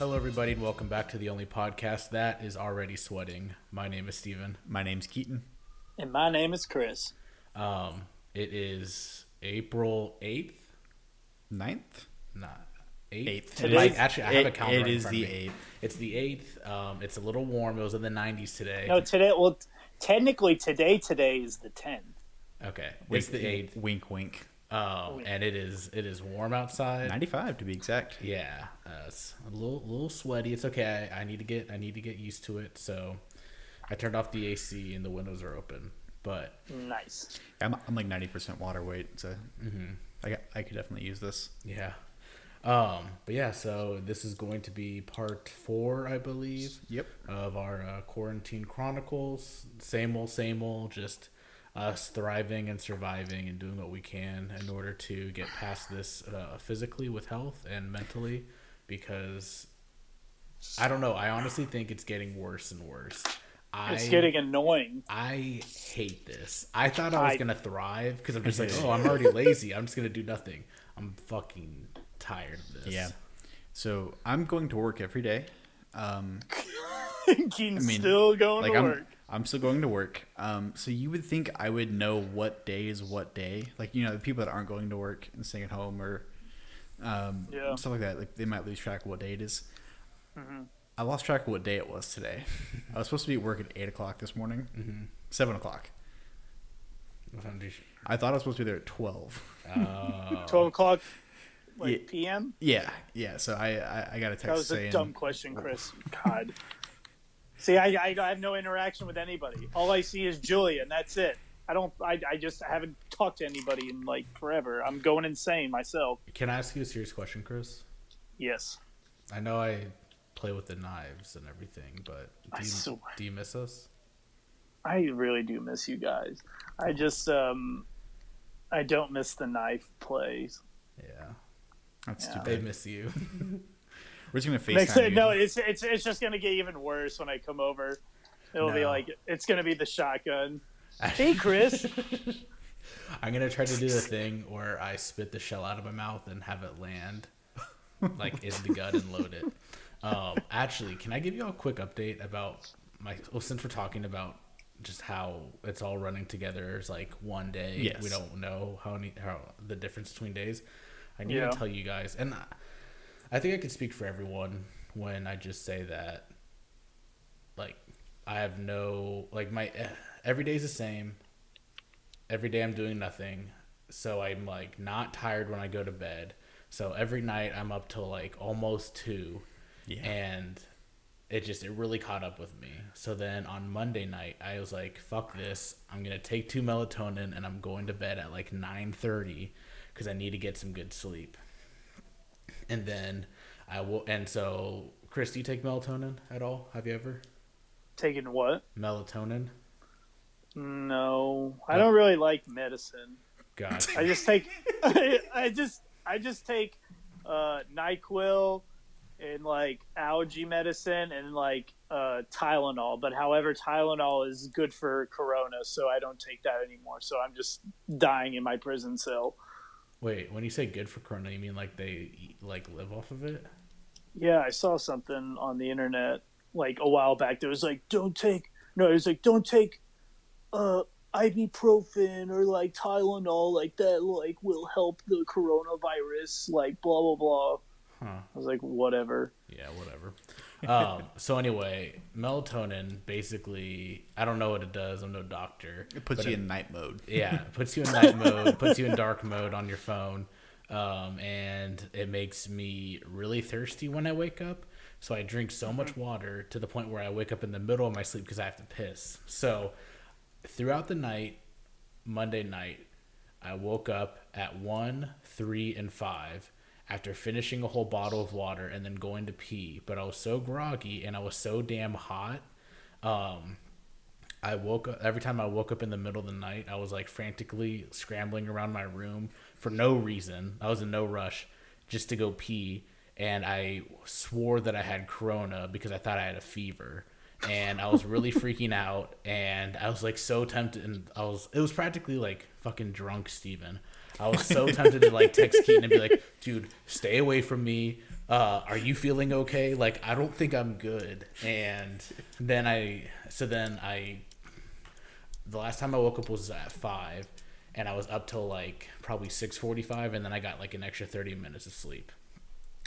Hello, everybody, and welcome back to the only podcast that is already sweating. My name is Steven. My name's Keaton. And my name is Chris. Um, it is April 8th. Ninth? Not 8th. Eighth. Today- Like, actually, I have a calendar it right in is front of the me. eighth. It's the 8th. Um, it's a little warm. It was in the 90s today. No, today. Well, t- technically, today today is the tenth. Okay. Wink, It's the 8th. Wink, wink. Um, and it is it is warm outside. 95 to be exact. Yeah, uh, it's a little little sweaty. It's okay. I, I need to get I need to get used to it. So I turned off the AC and the windows are open. But Nice. I'm, I'm like 90% water weight, so I, got, I could definitely use this. yeah, um, but yeah. So this is going to be part four, I believe, Yep. of our uh, quarantine chronicles. Same old, same old. Just us thriving and surviving and doing what we can in order to get past this uh, physically with health and mentally, because I don't know. I honestly think it's getting worse and worse. I, It's getting annoying. I hate this. I thought I was I- gonna thrive because I'm just like, oh, I'm already lazy. I'm just gonna do nothing. I'm fucking tired of this. Yeah. So I'm going to work every day. Um, Keaton's I mean, still going like to I'm, work. I'm still going to work. Um, so you would think I would know what day is what day. Like, you know, the people that aren't going to work and staying at home or um, Yeah. stuff like that, like they might lose track of what day it is. Mm-hmm. I lost track of what day it was today. I was supposed to be at work at 8 o'clock this morning, Mm-hmm. 7 o'clock. What time do you- I thought I was supposed to be there at 12. Oh. Twelve o'clock, like Yeah. p.m. Yeah, yeah. So I I, I got a text That was a saying dumb question, Chris. God. See, I, I I have no interaction with anybody. All I see is Julia, and that's it. I don't. I, I just haven't talked to anybody in like forever. I'm going insane myself. Can I ask you a serious question, Chris? Yes. I know I play with the knives and everything, but do you, swear. do you miss us? I really do miss you guys. I just um, I don't miss the knife plays. Yeah, that's Yeah. too they bad. miss you. We're just gonna Next, FaceTime you. no, it's it's it's just gonna get even worse when I come over. It'll be like it's gonna be the shotgun. Hey, Chris. I'm gonna try to do the thing where I spit the shell out of my mouth and have it land like in the gun and load it. Um, actually, can I give you a quick update about my? Well, since we're talking about just how it's all running together as like one day, Yes. we don't know how any, how the difference between days. I need Yeah. to tell you guys, and I- think I can speak for everyone when I just say that, like, I have no like my every day's the same every day I'm doing nothing. So I'm like not tired when I go to bed. So every night I'm up till like almost two. Yeah. And it just it really caught up with me. So then on Monday night I was like, fuck this. I'm gonna take two melatonin and I'm going to bed at like nine thirty because I need to get some good sleep. And then I will and so Chris, do you take melatonin at all? Have you ever? taken what? Melatonin? No, I don't really like medicine. God. I just take, I, I just, I just take uh, Nyquil and like allergy medicine and like uh, Tylenol. But however, Tylenol is good for Corona, so I don't take that anymore. So I'm just dying in my prison cell. Wait, when you say good for Corona, you mean like they like live off of it? Yeah, I saw something on the internet like a while back. That was like, don't take. No, it was like, don't take uh, ibuprofen or like Tylenol. Like that, like will help the coronavirus. Like blah blah blah. Huh. I was like, whatever. Yeah, whatever. um, so anyway, melatonin basically, I don't know what it does. I'm no doctor. It puts but you in night mode. yeah, it puts you in night mode, puts you in dark mode on your phone, um, and it makes me really thirsty when I wake up. So I drink so much water to the point where I wake up in the middle of my sleep because I have to piss. So throughout the night, Monday night, I woke up at one, three, and five after finishing a whole bottle of water and then going to pee. But I was so groggy and I was so damn hot. Um, I woke up every time I woke up in the middle of the night. I was like frantically scrambling around my room for no reason. I was in no rush just to go pee, and I swore that I had corona because I thought I had a fever, and I was really freaking out. And I was like so tempted, and I was it was practically like fucking drunk, Steven. I was so tempted to like text Keaton and be like, "Dude, stay away from me. uh, "Are you feeling okay?" Like, I don't think I'm good. And then I, so then I, the last time I woke up was at five, and I was up till like probably six forty-five, and then I got like an extra thirty minutes of sleep.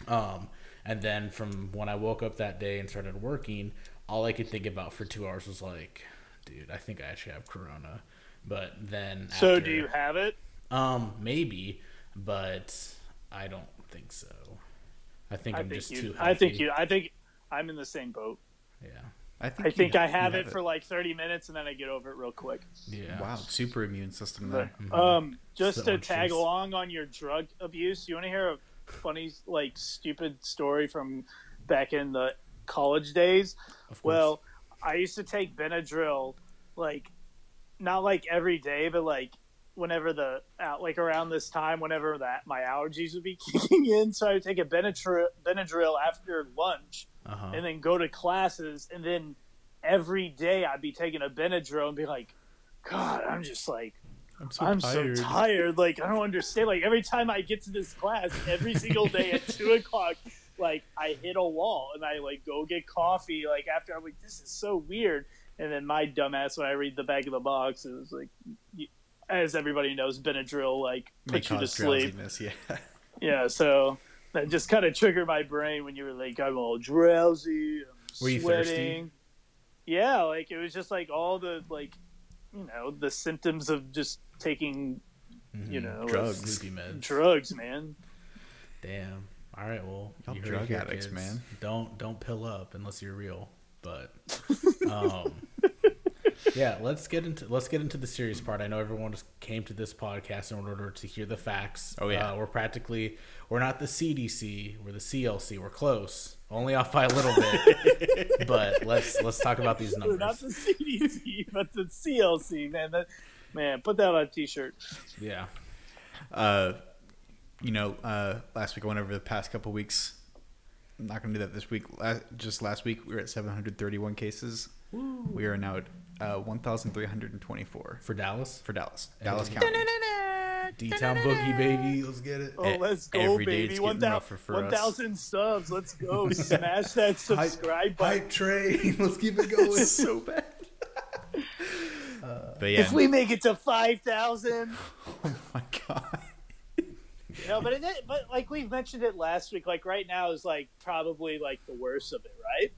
Um, and then from when I woke up that day and started working, all I could think about for two hours was like, dude, I think I actually have corona. But then So after- do you have it? Um, maybe, but I don't think so. I think I I'm think just you. too. I think you. I think I'm in the same boat. Yeah. I think I you think ha- I you have it for like 30 minutes and then I get over it real quick. Yeah. Wow, super immune system But, there. um, just So to anxious. tag along on your drug abuse, you want to hear a funny, like, stupid story from back in the college days? Of course. Well, I used to take Benadryl, like, not like every day, but like whenever the out like around this time, whenever that my allergies would be kicking in. So I would take a Benadryl, Benadryl after lunch, uh-huh. and then go to classes, and then every day I'd be taking a Benadryl and be like, God, I'm just like. I'm so I'm so tired. Like I don't understand. Like every time I get to this class, every single day at two o'clock, like I hit a wall and I like go get coffee. Like after I'm like, this is so weird. And then my dumbass, when I read the back of the box, it was like, as everybody knows, Benadryl like May puts you to sleep. Yeah. Yeah, so that just kind of triggered my brain when you were like, I'm all drowsy. I'm Were sweating. thirsty? Yeah, like it was just like all the like, you know, the symptoms of just taking you Mhm. know, drugs. Meds. drugs, man. Damn. All right. Well, Y'all you drug addicts, kids. man. Don't don't pill up unless you're real. But um, yeah, let's get into let's get into the serious part. I know everyone just came to this podcast in order to hear the facts. Oh, yeah. uh, we're practically we're not the CDC, we're the CLC. We're close, only off by a little bit. but let's let's talk about these numbers. We're not the CDC, but the CLC, man. That man, put that on a t-shirt. Yeah. Uh, you know, uh, last week I went over the past couple weeks. I'm not going to do that this week. La just last week we were at 731 cases. We are now at uh, 1,324 For Dallas, for Dallas. Hey. Dallas County. D Town Boogie baby, let's get it. Oh, let's go, every day baby! it's One getting rougher for us. thousand subs. Let's go! Smash that subscribe button. train, let's keep it going. It's so bad. but yeah, If we make it to five thousand, oh my god. no, but it, but like we've mentioned it last week. Like right now is like probably like the worst of it, right?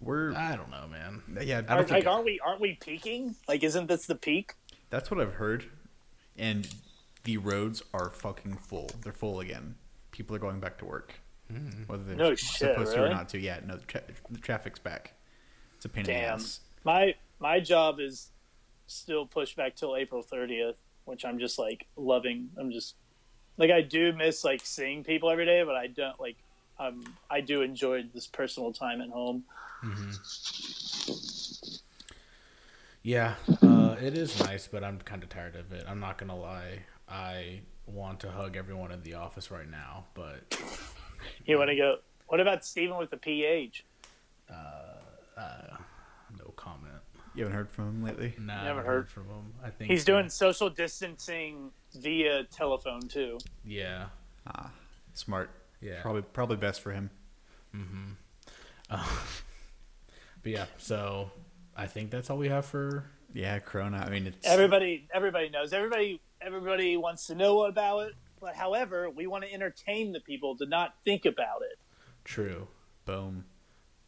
We're I don't know, man. yeah. I Are, don't like, think- aren't we? Aren't we peaking? Like, isn't this the peak? That's what I've heard, and the roads are fucking full. They're full again. People are going back to work, hmm. whether they're No shit, supposed to or not to. Yeah, no, the, tra- the traffic's back. It's a pain in the ass. My my job is still pushed back till April 30th, which I'm just like loving. I'm just like I do miss like seeing people every day, but I don't like um I do enjoy this personal time at home. Yeah, uh, it is nice, but I'm kind of tired of it. I'm not gonna lie. I want to hug everyone in the office right now, but You want to go? What about Steven with the PH? no comment. You haven't heard from him lately. Nah, I Never haven't heard. from him. I think He's uh, doing social distancing via telephone too. Yeah, Ah, smart. Yeah. Probably probably best for him. Mm-hmm. Uh, but yeah, so I think that's all we have for. Yeah, Corona. I mean, it's Everybody, everybody knows. Everybody, everybody wants to know about it. But however, we want to entertain the people to not think about it. True. boom.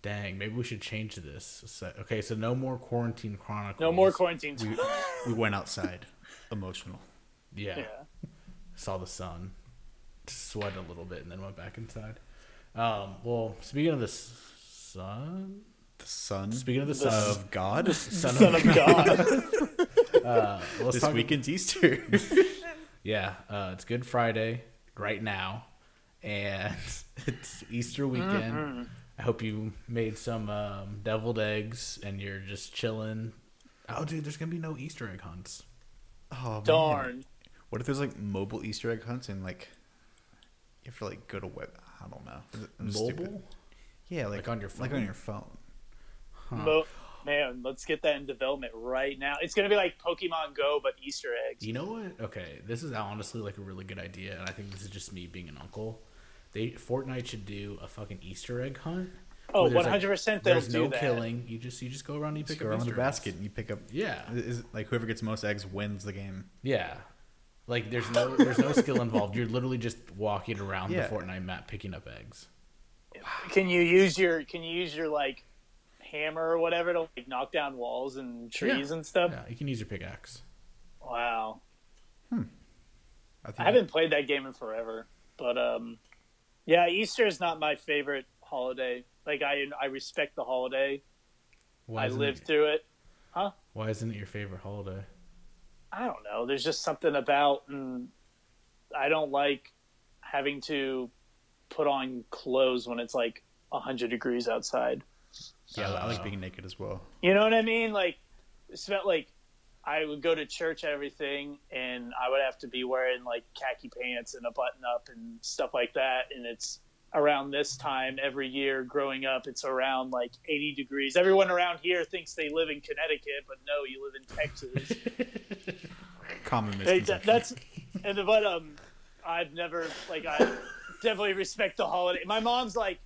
Dang, maybe we should change this. So- okay, so no more quarantine chronicles. No more quarantine. We we went outside, emotional. Yeah. yeah. saw the sun, sweat a little bit, and then went back inside. Um, well, speaking of the sun, The sun speaking of the The sun, of God. son, Son of, of God. uh, let's this talk- weekend's Easter. Yeah, uh, it's Good Friday right now, and it's Easter weekend. Mm-hmm. I hope you made some um, deviled eggs and you're just chilling. Oh, dude, there's gonna be no Easter egg hunts. oh man. Darn. What if there's like mobile Easter egg hunts and like you have to like go to web? I don't know. Is it- it's Mobile? stupid. Yeah, like, Like on your phone. Like on your phone. Mo- man, let's get that in development right now. It's gonna be like Pokemon Go, but Easter eggs. You know what? Okay, this is honestly like a really good idea, and I think this is just me being an uncle. They Fortnite should do a fucking Easter egg hunt. Oh, where there's, 100% they'll There's no that. killing. You just you just go around and you Just pick go up around the Easter eggs. basket and you pick up. Yeah. Is like whoever gets the most eggs wins the game. Yeah. Like there's no there's no skill involved. You're literally just walking around Yeah. the Fortnite map picking up eggs. Can you use your Can you use your like hammer or whatever to like knock down walls and trees Yeah. and stuff? Yeah, you can use your pickaxe. Wow, I, think I haven't played that game in forever, but um, yeah, Easter is not my favorite holiday. Like I I respect the holiday. Why I isn't lived it, through it. Huh? Why isn't it your favorite holiday? I don't know. There's just something about, and I don't like having to put on clothes when it's like hundred degrees outside. Yeah, I like being naked as well. You know what I mean? Like, it's about like I would go to church and everything, and I would have to be wearing like khaki pants and a button up and stuff like that. And it's around this time every year growing up, it's around like 80 degrees. Everyone around here thinks they live in Connecticut, but no, you live in Texas. Common misconception. that's and but um, I've never like I definitely respect the holiday. My mom's like,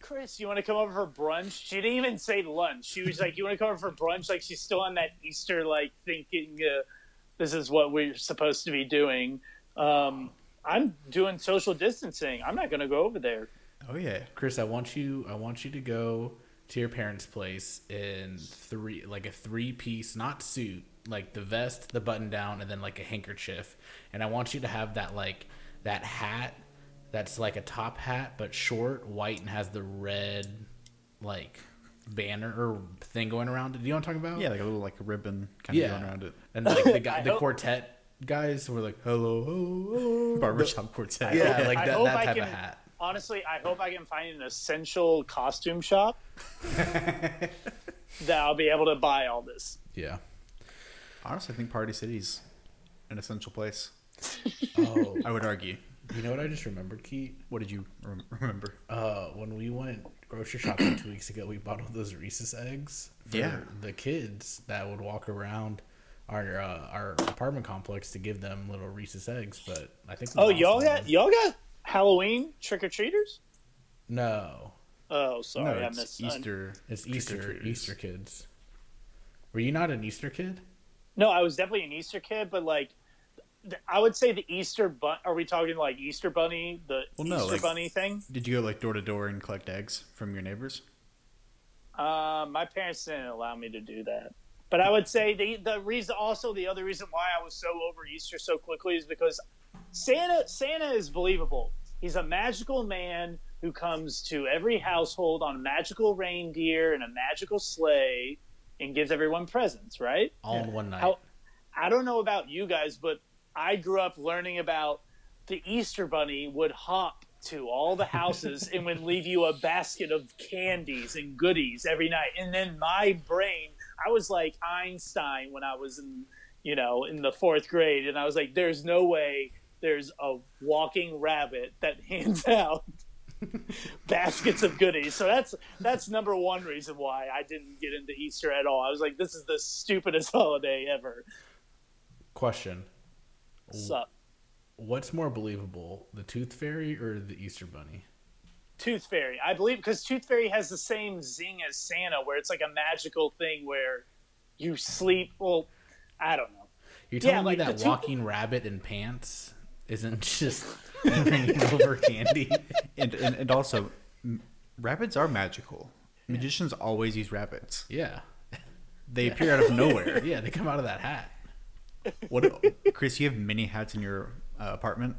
Chris, you want to come over for brunch? She didn't even say lunch. She was like, you want to come over for brunch? Like she's still on that Easter like thinking uh, this is what we're supposed to be doing. Um, I'm doing social distancing. I'm not going to go over there. oh yeah. Chris, I want you I want you to go to your parents' place in three like a three piece, not suit, like the vest, the button down, and then like a handkerchief. And I want you to have that like that hat that's like a top hat but short, white and has the red like banner or thing going around it. Do you know what I'm talking about? Yeah, like a little like a ribbon kind of going around it. And like the guy the hope- quartet guys were like, Hello, hello. Barbershop quartet. Yeah, like I that, that type can- of hat. Honestly, I hope I can find an essential costume shop that I'll be able to buy all this. Yeah. Honestly, I think Party City's an essential place. Oh, I would argue. you know what I just remembered, Keith? What did you rem- remember? Uh, when we went grocery shopping two weeks ago, we bought all those Reese's eggs for Yeah. the kids that would walk around our uh, our apartment complex to give them little Reese's eggs. But I think Oh, y'all them. got y'all got Halloween trick or treaters? no. Oh, sorry, no, I missed Easter. It's Easter. Easter kids. Were you not an Easter kid? No, I was definitely an Easter kid, but like, th- I would say the Easter bun. Are we talking like Easter bunny, the Well, no, Easter like- bunny thing? Did you go like door to door and collect eggs from your neighbors? Uh, my parents didn't allow me to do that. But I would say the the reason, also the other reason why I was so over Easter so quickly is because Santa Santa is believable. He's a magical man who comes to every household on a magical reindeer and a magical sleigh and gives everyone presents, right? All in one night. How, I don't know about you guys, but I grew up learning about the Easter Bunny would hop to all the houses and would leave you a basket of candies and goodies every night. And then my brain, I was like Einstein when I was in, you know, in the fourth grade, and I was like, "There's no way there's a walking rabbit that hands out." baskets of goodies so that's that's number one reason why i didn't get into easter at all i was like this is the stupidest holiday ever Question: Sup. What's more believable, the Tooth Fairy or the Easter Bunny? Tooth Fairy. I believe because Tooth Fairy has the same zing as Santa, where it's like a magical thing where you sleep. Well, I don't know. You're Yeah, telling like me the that two- walking rabbit in pants isn't just bringing over candy? And and, and also, rabbits are magical. Magicians always use rabbits. Yeah, They appear out of nowhere. yeah, they come out of that hat. What, Chris? You have many hats in your uh, apartment.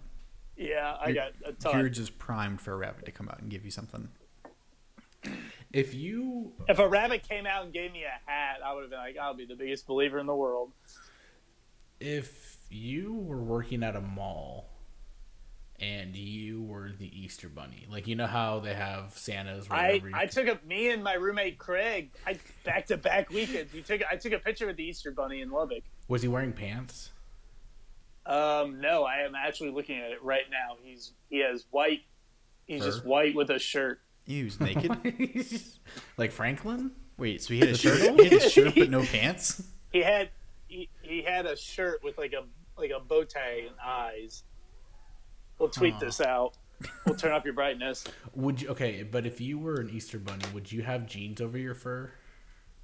Yeah, I got a You're just primed for a rabbit to come out and give you something. If you If a rabbit came out and gave me a hat, I would have been like, I'll be the biggest believer in the world. if you were working at a mall and you were the Easter Bunny, like you know how they have Santas. I, I took a me and my roommate Craig. I back to back weekends. We took I took a picture with the Easter Bunny in Lubbock. was he wearing pants? Um, no, I am actually looking at it right now. He's he has white. He's Fur? just white with a shirt. He was naked. like Franklin? Wait, so he had a shirt, he had a shirt but no pants? He had he, he had a shirt with like a like a bow tie and eyes. We'll tweet Huh. this out. We'll turn up your brightness. Would you okay? But if you were an Easter bunny, would you have jeans over your fur?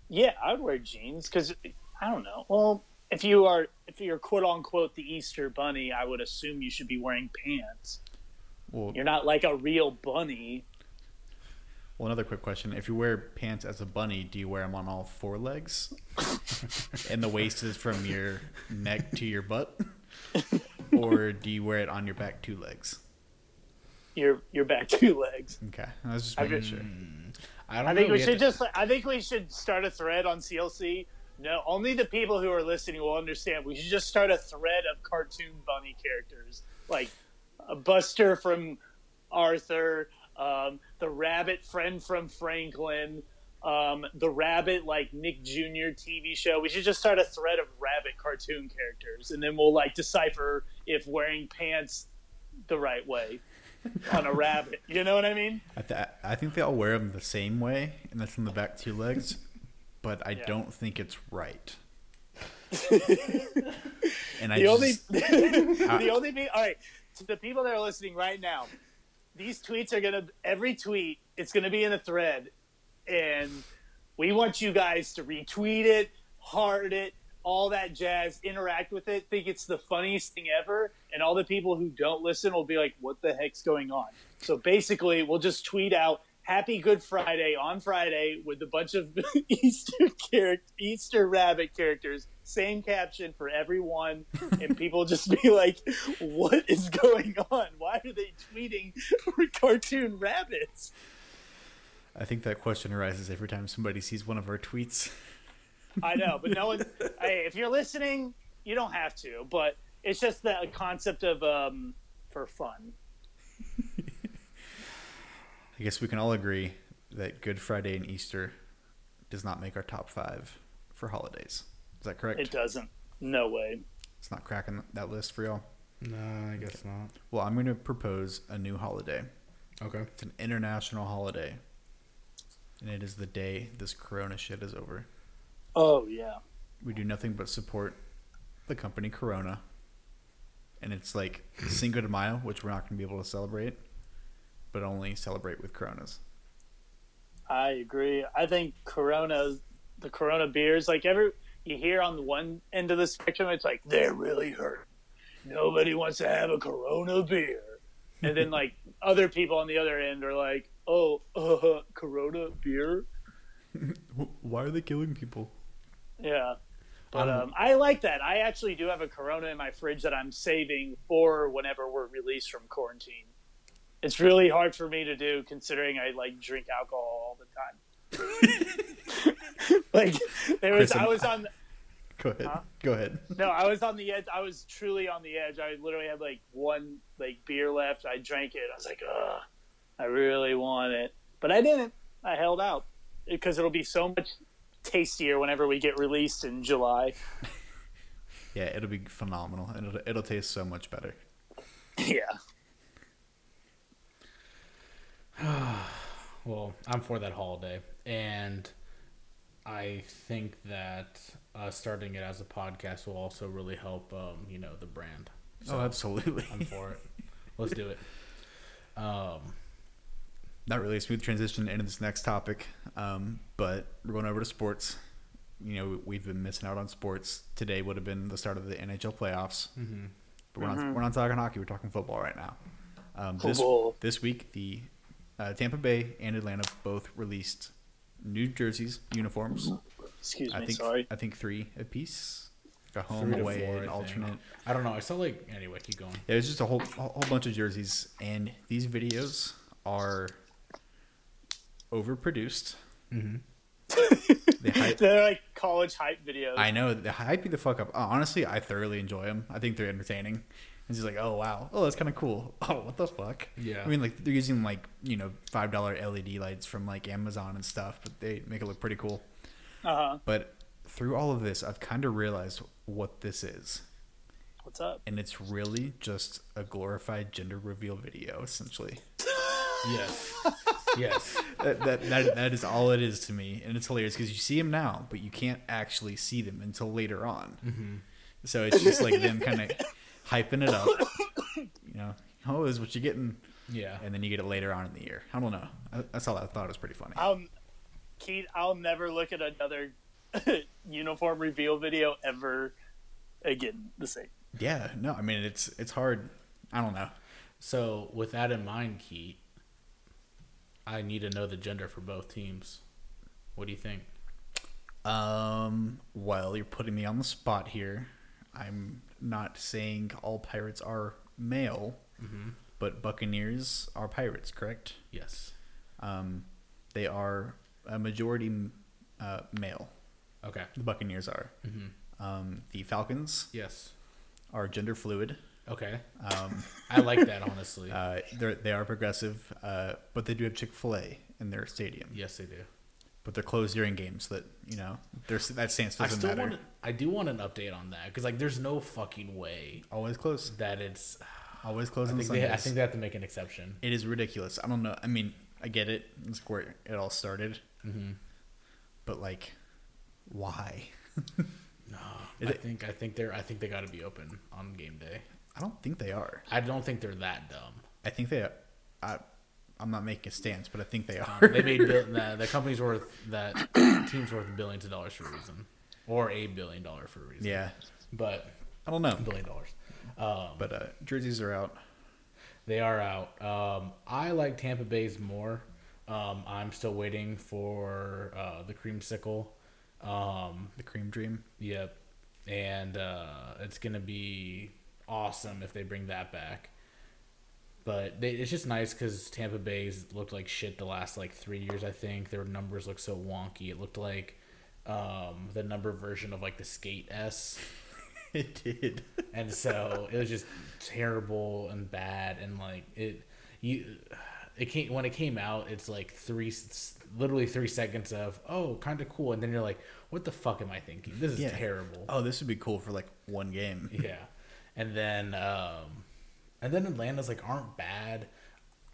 Yeah, I'd wear jeans because I don't know. Well, if you are if you're quote unquote the Easter bunny, I would assume you should be wearing pants. Well, You're not like a real bunny. well, another quick question: If you wear pants as a bunny, do you wear them on all four legs, and the waist is from your neck to your butt, or do you wear it on your back two legs? Your your back two legs. Okay, I was just making sure. Mm. I don't I know. think we should to- just. I think we should start a thread on CLC. No, only the people who are listening will understand. We should just start a thread of cartoon bunny characters, like a Buster from Arthur, um, the rabbit friend from Franklin, um, the rabbit like Nick Jr. TV show. We should just start a thread of rabbit cartoon characters, and then we'll like decipher if wearing pants the right way on a rabbit. You know what I mean? I, th- I think they all wear them the same way, and that's on the back two legs, but I Yeah. don't think it's right. and I the just, only the only be all right to the people that are listening right now these tweets are gonna every tweet it's gonna be in a thread and we want you guys to retweet it heart it all that jazz interact with it think it's the funniest thing ever and all the people who don't listen will be like what the heck's going on so basically we'll just tweet out happy good friday on friday with a bunch of easter character easter rabbit characters same caption for everyone and people just be like what is going on why are they tweeting cartoon rabbits I think that question arises every time somebody sees one of our tweets. I know, but no one. hey, if you're listening, you don't have to. But it's just the concept of um for fun. I guess we can all agree that Good Friday and Easter does not make our top five for holidays. Is that correct? It doesn't. No way. It's not cracking that list for y'all. No, I guess not. Well, I'm going to propose a new holiday. Okay. It's an international holiday, and it is the day this Corona shit is over. Oh yeah. We do nothing but support the company Corona, and it's like Cinco de Mayo, which we're not going to be able to celebrate, but only celebrate with Coronas. I agree. I think Corona, the Corona beers, like every you hear on the one end of the spectrum, it's like they're really hurt. Nobody wants to have a Corona beer, and then like other people on the other end are like, oh, uh, Corona beer. Why are they killing people? Yeah. But Um, um, I like that. I actually do have a Corona in my fridge that I'm saving for whenever we're released from quarantine. It's really hard for me to do considering I like drink alcohol all the time. like there was, Chris, I was on. Go ahead. Huh? Go ahead. No, I was on the edge. I was truly on the edge. I literally had like one like beer left. I drank it. I was like, ugh, I really want it, but I didn't. I held out because it'll be so much tastier whenever we get released in July. Yeah, it'll be phenomenal, and it'll, it'll taste so much better. yeah. Well, I'm for that holiday, and I think that uh, starting it as a podcast will also really help. Um, you know, the brand. oh, absolutely. I'm for it. Let's do it. Um, Not really a smooth transition into this next topic, um, but we're going over to sports. You know, we've been missing out on sports. Today would have been the start of the NHL playoffs, mhm. but we're not. We're not talking hockey. We're talking football right now. Um, this this week, the uh, Tampa Bay and Atlanta both released new jerseys, uniforms. Excuse I me. think sorry. I think three apiece. A home, Three away, four, and I think. alternate. I don't know. I saw like anyway. Keep going. Yeah, it was just a whole a whole bunch of jerseys, and these videos are overproduced. Mm-hmm. They hype, They're like college hype videos. I know they hype you the fuck up. Uh, honestly, I thoroughly enjoy them. I think they're entertaining. It's just like, oh wow, oh that's kind of cool. Oh what the fuck? Yeah. I mean, like they're using like you know five dollar LED lights from like Amazon and stuff, but they make it look pretty cool. Uh-huh. But through all of this, I've kind of realized what this is, What's up? and it's really just a glorified gender reveal video, essentially. Yes. yes. that, that, that, that is all it is to me and it's hilarious because you see them now but you can't actually see them until later on Mm-hmm. so it's just like them kind of hyping it up you know oh is what you're getting Yeah. and then you get it later on in the year. I don't know. I, that's all I thought it was pretty funny. I'll, Keith, I'll never look at another uniform reveal video ever again the same. Yeah, no, I mean it's it's hard. I don't know. So with that in mind, Keith, I need to know the gender for both teams. What do you think? Um, well, you're putting me on the spot here. I'm not saying all pirates are male, but Buccaneers are pirates, correct? Yes. Um, they are a majority uh, male. Okay. The Buccaneers are. Um, the Falcons Yes. are gender fluid. Okay. Um, I like that honestly. uh, they're, they are progressive, uh, but they do have Chick Fil A in their stadium. yes, they do. But they're closed during games. That you know, there's that stance doesn't I still matter. want. I do want an update on that because like, there's no fucking way Always closed. that it's. Always I closed on think they. I think they have to make an exception. It is ridiculous. I don't know. I mean, I get it. It's where it all started. Mm-hmm. But like, why? No, Is I it- think. I think they're. I think they got to be open on game day. I don't think they are. I don't think they're that dumb. I think they. I, I'm not making a stance, but I think they Um, are. they made bill- the, the company's worth that team's worth billions of dollars for a reason, or a billion dollar for a reason. yeah. but I don't know. billion dollars. Um, But uh, jerseys are out. They are out. Um, I like Tampa Bay's more. Um, I'm still waiting for uh, the creamsicle. Um, The cream dream. yep, and uh, it's gonna be awesome if they bring that back. But they, it's just nice because Tampa Bay's looked like shit the last like three years. I think their numbers look so wonky. It looked like um, the number version of like the Skate S. It did. and so it was just terrible and bad and like it you it came when it came out it's like three literally three seconds of oh kind of cool and then you're like what the fuck am i thinking this is Yeah. terrible Oh, this would be cool for like one game. yeah and then um and then atlanta's like aren't bad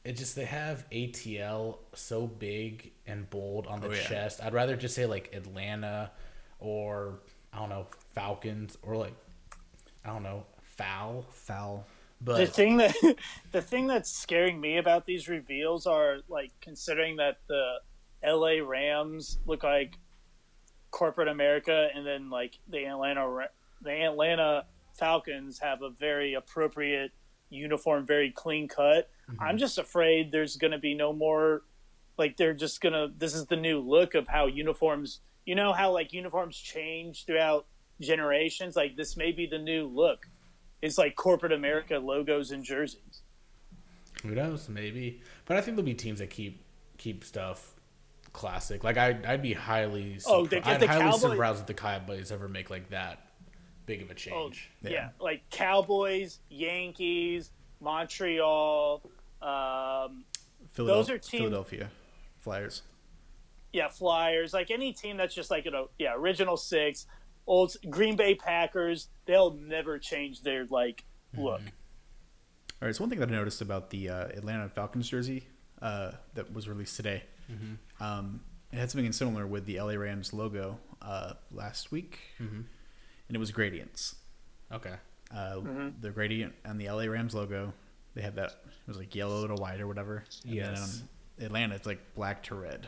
it just they have atl so big and bold on the Oh, yeah. chest i'd rather just say like atlanta or i don't know falcons or like i don't know foul Foul. but the thing that the thing that's scaring me about these reveals are like considering that the LA Rams look like corporate America and then like the Atlanta the Atlanta Falcons have a very appropriate uniform very clean cut. Mm-hmm. I'm just afraid there's going to be no more like they're just going to this is the new look of how uniforms you know how like uniforms change throughout generations like this may be the new look It's like corporate America logos and jerseys. Who knows? Maybe, but I think there'll be teams that keep keep stuff classic. Like I, I'd be highly, Oh, surpri- they- I'd the highly Cowboys- surprised if the Cowboys ever make like that big of a change. yeah. Yeah. like Cowboys, Yankees, Montreal, um, Philadelphia, are team- Philadelphia Flyers. yeah, Flyers, like any team that's just like you know, yeah, original six, old Green Bay Packers, they'll never change their like look. All right, so one thing that I noticed about the uh, Atlanta Falcons jersey uh, that was released today, um, it had something similar with the LA Rams logo uh, last week, and it was gradients. Okay. Uh, The gradient and the LA Rams logo, they had that it was like yellow to white or whatever. And then Yes. on Atlanta, it's like black to red.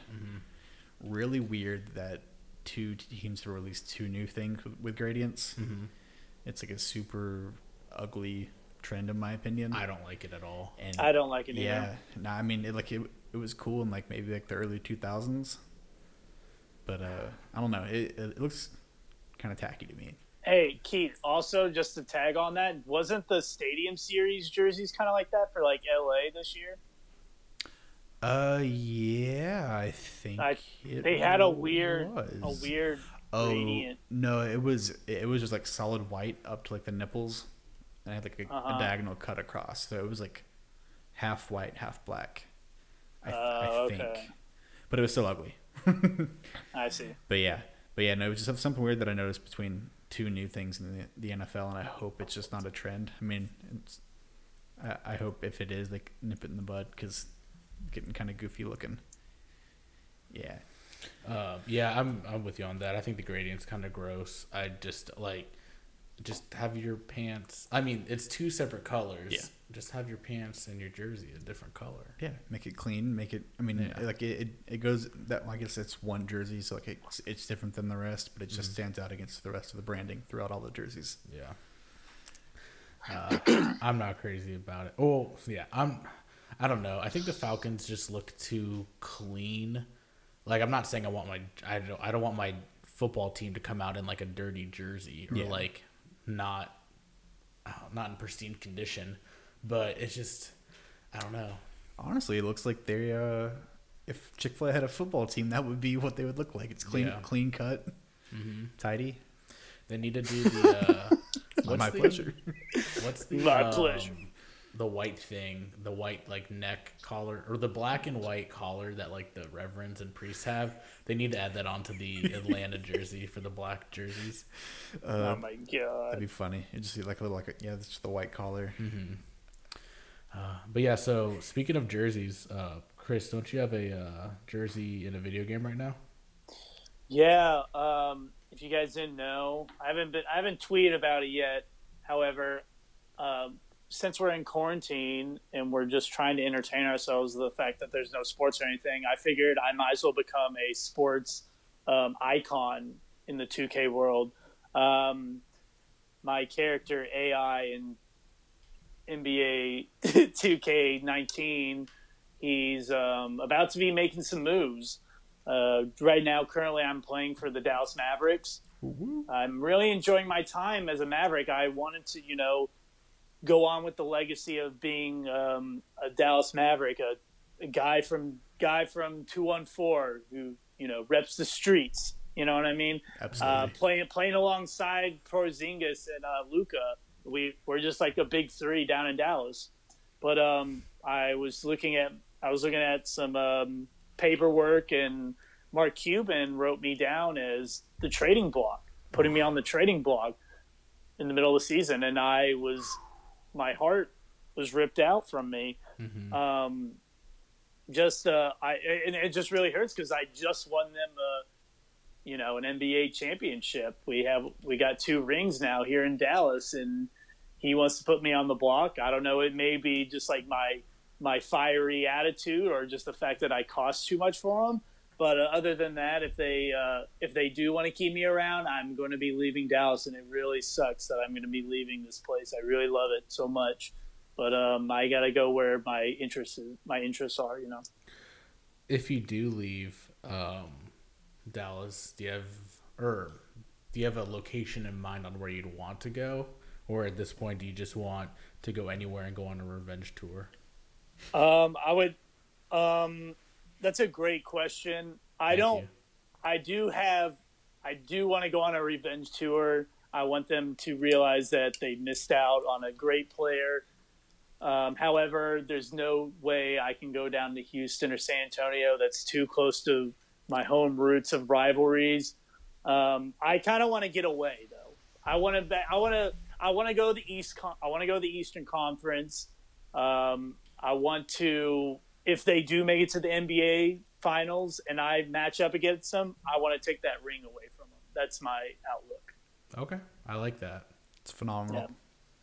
Really weird that two teams have released two new things with, with gradients. It's like a super ugly trend, in my opinion. I don't like it at all. And I don't like it either. Yeah, no, I mean, it, like it, it was cool in like maybe like the early two thousands, but uh, I don't know. It, it looks kind of tacky to me. Hey, Keith, also just to tag on that, wasn't the Stadium Series jerseys kind of like that for like LA this year? Uh, yeah, I think I- They had a weird, was. a weird Oh gradient. no, it was it was just like solid white up to like the nipples, and I had like a, Uh-huh. a diagonal cut across. So it was like half white, half black. I, Oh, I think, okay. but it was still ugly. I see. But yeah, but yeah, no, it was just something weird that I noticed between two new things in the, the NFL, and I hope it's just not a trend. I mean, I, I hope if it is, they nip it in the bud because getting kind of goofy looking. Yeah, Uh, yeah, I'm I'm with you on that. I think the gradient's kind of gross. I just like just have your pants. I mean, it's two separate colors. Yeah. Just have your pants and your jersey a different color. Yeah, make it clean. Make it. I mean, Yeah. like it, it, it goes that. I guess it's one jersey, so like it's, it's different than the rest, but it just stands out against the rest of the branding throughout all the jerseys. Yeah. Uh, I'm not crazy about it. Oh, yeah. I'm. I don't know. I think the Falcons just look too clean. Like I'm not saying I want my. I don't. I don't want my football team to come out in like a dirty jersey or Yeah. like not, uh, not in pristine condition. But it's just. I don't know. Honestly, it looks like they. Uh, if Chick Fil A had a football team, that would be what they would look like. It's clean, Yeah. clean cut, Mm-hmm. tidy. They need to do the. Uh, what's My the- pleasure. What's the My um, pleasure. The white thing, the white like neck collar, or the black and white collar that like the reverends and priests have. They need to add that onto the Atlanta jersey for the black jerseys. oh my god, that'd be funny. It just be like a little like a, yeah, it's just the white collar. Uh, but yeah, so speaking of jerseys, uh, Chris, don't you have a uh, jersey in a video game right now? Yeah, um, if you guys didn't know, I haven't been I haven't tweeted about it yet. However, um, since we're in quarantine and we're just trying to entertain ourselves with the fact that there's no sports or anything, I figured I might as well become a sports um, icon in the 2K world. Um, my character AI in NBA 2K19, he's um, about to be making some moves. Uh, right now, currently, I'm playing for the Dallas Mavericks. I'm really enjoying my time as a Maverick. I wanted to, you know, go on with the legacy of being um, a Dallas Maverick, a, a guy from guy from two one four who you know reps the streets. You know what I mean? Absolutely. Uh, playing playing alongside Porzingis and uh, Luka, we we're just like a big three down in Dallas. But um, I was looking at I was looking at some um, paperwork, and Mark Cuban wrote me down as the trading block, putting me on the trading block in the middle of the season, and I was my heart was ripped out from me. Mm-hmm. Um, just uh, I and it just really hurts because I just won them a you know an NBA championship. We have we got two rings now here in Dallas, and he wants to put me on the block. I don't know. It may be just like my my fiery attitude, or just the fact that I cost too much for him. But uh, other than that, if they uh, if they do want to keep me around, I'm going to be leaving Dallas, and it really sucks that I'm going to be leaving this place. I really love it so much, but um, I got to go where my interests my interests are. You know. If you do leave um, Dallas, do you have or do you have a location in mind on where you'd want to go, or at this point, do you just want to go anywhere and go on a revenge tour? Um, I would. Um, that's a great question. I Thank don't. you. I do have. I do want to go on a revenge tour. I want them to realize that they missed out on a great player. Um, however, there's no way I can go down to Houston or San Antonio. That's too close to my home roots of rivalries. Um, I kind of want to get away though. I want to. I want to. I want to go to the East. Con- I want to go the Eastern Conference. Um, I want to. If they do make it to the NBA Finals and I match up against them, I want to take that ring away from them. That's my outlook. Okay, I like that. It's phenomenal. Yeah.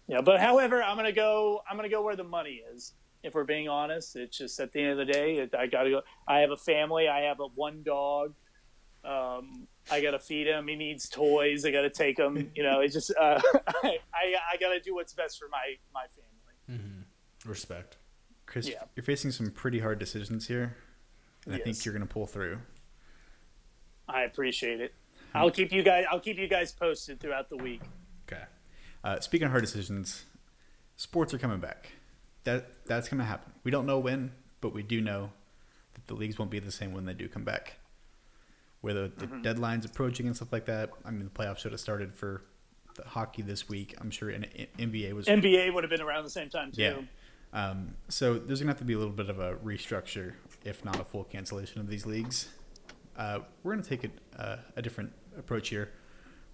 Yeah, but however, I'm gonna go. I'm gonna go where the money is. If we're being honest, it's just at the end of the day, it, I gotta go. I have a family. I have a one dog. Um, I gotta feed him. He needs toys. I gotta take him. You know, it's just uh, I, I I gotta do what's best for my my family. Mm-hmm. Respect. Chris, Yeah. you're facing some pretty hard decisions here, and I think you're going to pull through. I appreciate it. I'll keep you guys. I'll keep you guys posted throughout the week. Okay. Uh, speaking of hard decisions, sports are coming back. That that's going to happen. We don't know when, but we do know that the leagues won't be the same when they do come back. Where the, the deadline's approaching and stuff like that. I mean, the playoffs should have started for the hockey this week. I'm sure in, in- NBA was NBA would have been around the same time too. yeah. Um, so there's gonna have to be a little bit of a restructure, if not a full cancellation of these leagues. Uh, we're gonna take a, uh, a different approach here.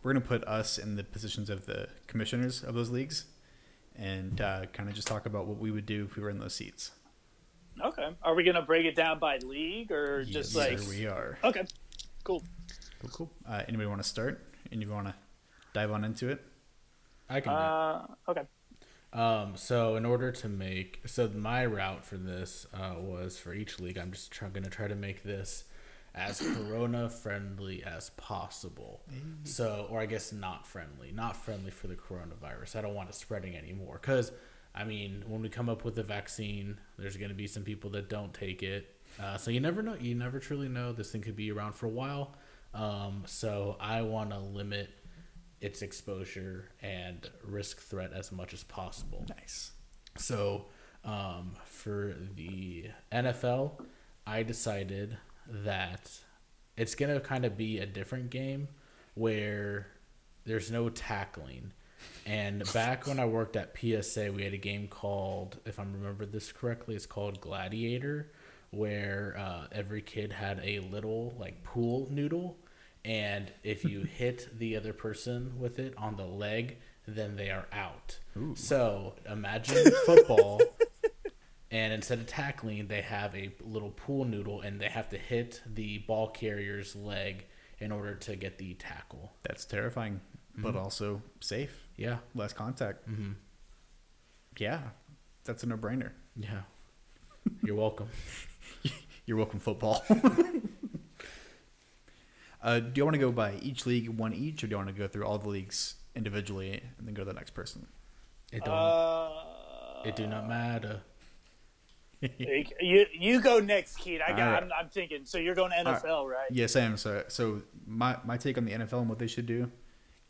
We're gonna put us in the positions of the commissioners of those leagues, and uh, kind of just talk about what we would do if we were in those seats. Okay. Are we gonna break it down by league or just like? sir, we are. Okay. Cool. Cool, cool. Uh, anybody want to start? Anybody want to dive on into it? I can. Uh, okay. Um, so in order to make so my route for this uh, was for each league. I'm just try, gonna try to make this as corona friendly as possible. So, or I guess not friendly, not friendly for the coronavirus. I don't want it spreading anymore because. I mean, when we come up with a vaccine, there's going to be some people that don't take it. Uh, so you never know. You never truly know. This thing could be around for a while. Um, so I want to limit its exposure and risk threat as much as possible. Nice. So, um, for the NFL, I decided that it's going to kind of be a different game where there's no tackling. And back when I worked at PSA, we had a game called, if I remember this correctly, it's called Gladiator, where uh, every kid had a little like pool noodle, and if you hit the other person with it on the leg, then they are out. So imagine football, and instead of tackling, they have a little pool noodle, and they have to hit the ball carrier's leg in order to get the tackle. That's terrifying, but also safe. Yeah, Less contact. Mm-hmm. Yeah, that's a no-brainer. yeah. You're welcome. You're welcome, football. Uh, do you want to go by each league, one each, or do you want to go through all the leagues individually and then go to the next person? It don't. Uh, it do not matter. you you go next, Keith. I got. All right. I'm, I'm thinking. So you're going to NFL, right? Yes, I am. So, so my my take on the NFL and what they should do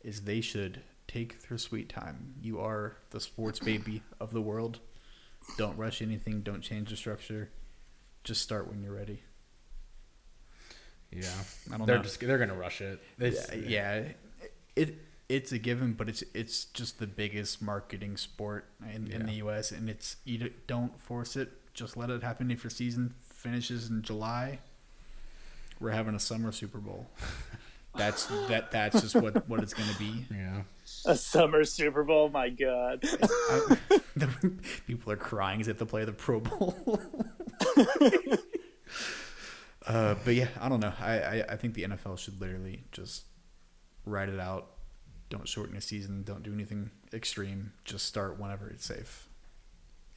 is they should take their sweet time. You are the sports baby of the world. Don't rush anything. Don't change the structure. Just start when you're ready. Yeah, I don't they're know. just they're gonna rush it. It's, yeah, it it's a given, but it's it's just the biggest marketing sport in, in the U.S. and it's you don't force it. Just let it happen. If your season finishes in July, we're having a summer Super Bowl. That's that. That's just what what it's going to be. yeah. A summer Super Bowl. My God. I, the, people are crying as if to play the Pro Bowl. uh, but yeah, I don't know. I, I, I think the NFL should literally just ride it out. Don't shorten a season. Don't do anything extreme. Just start whenever it's safe.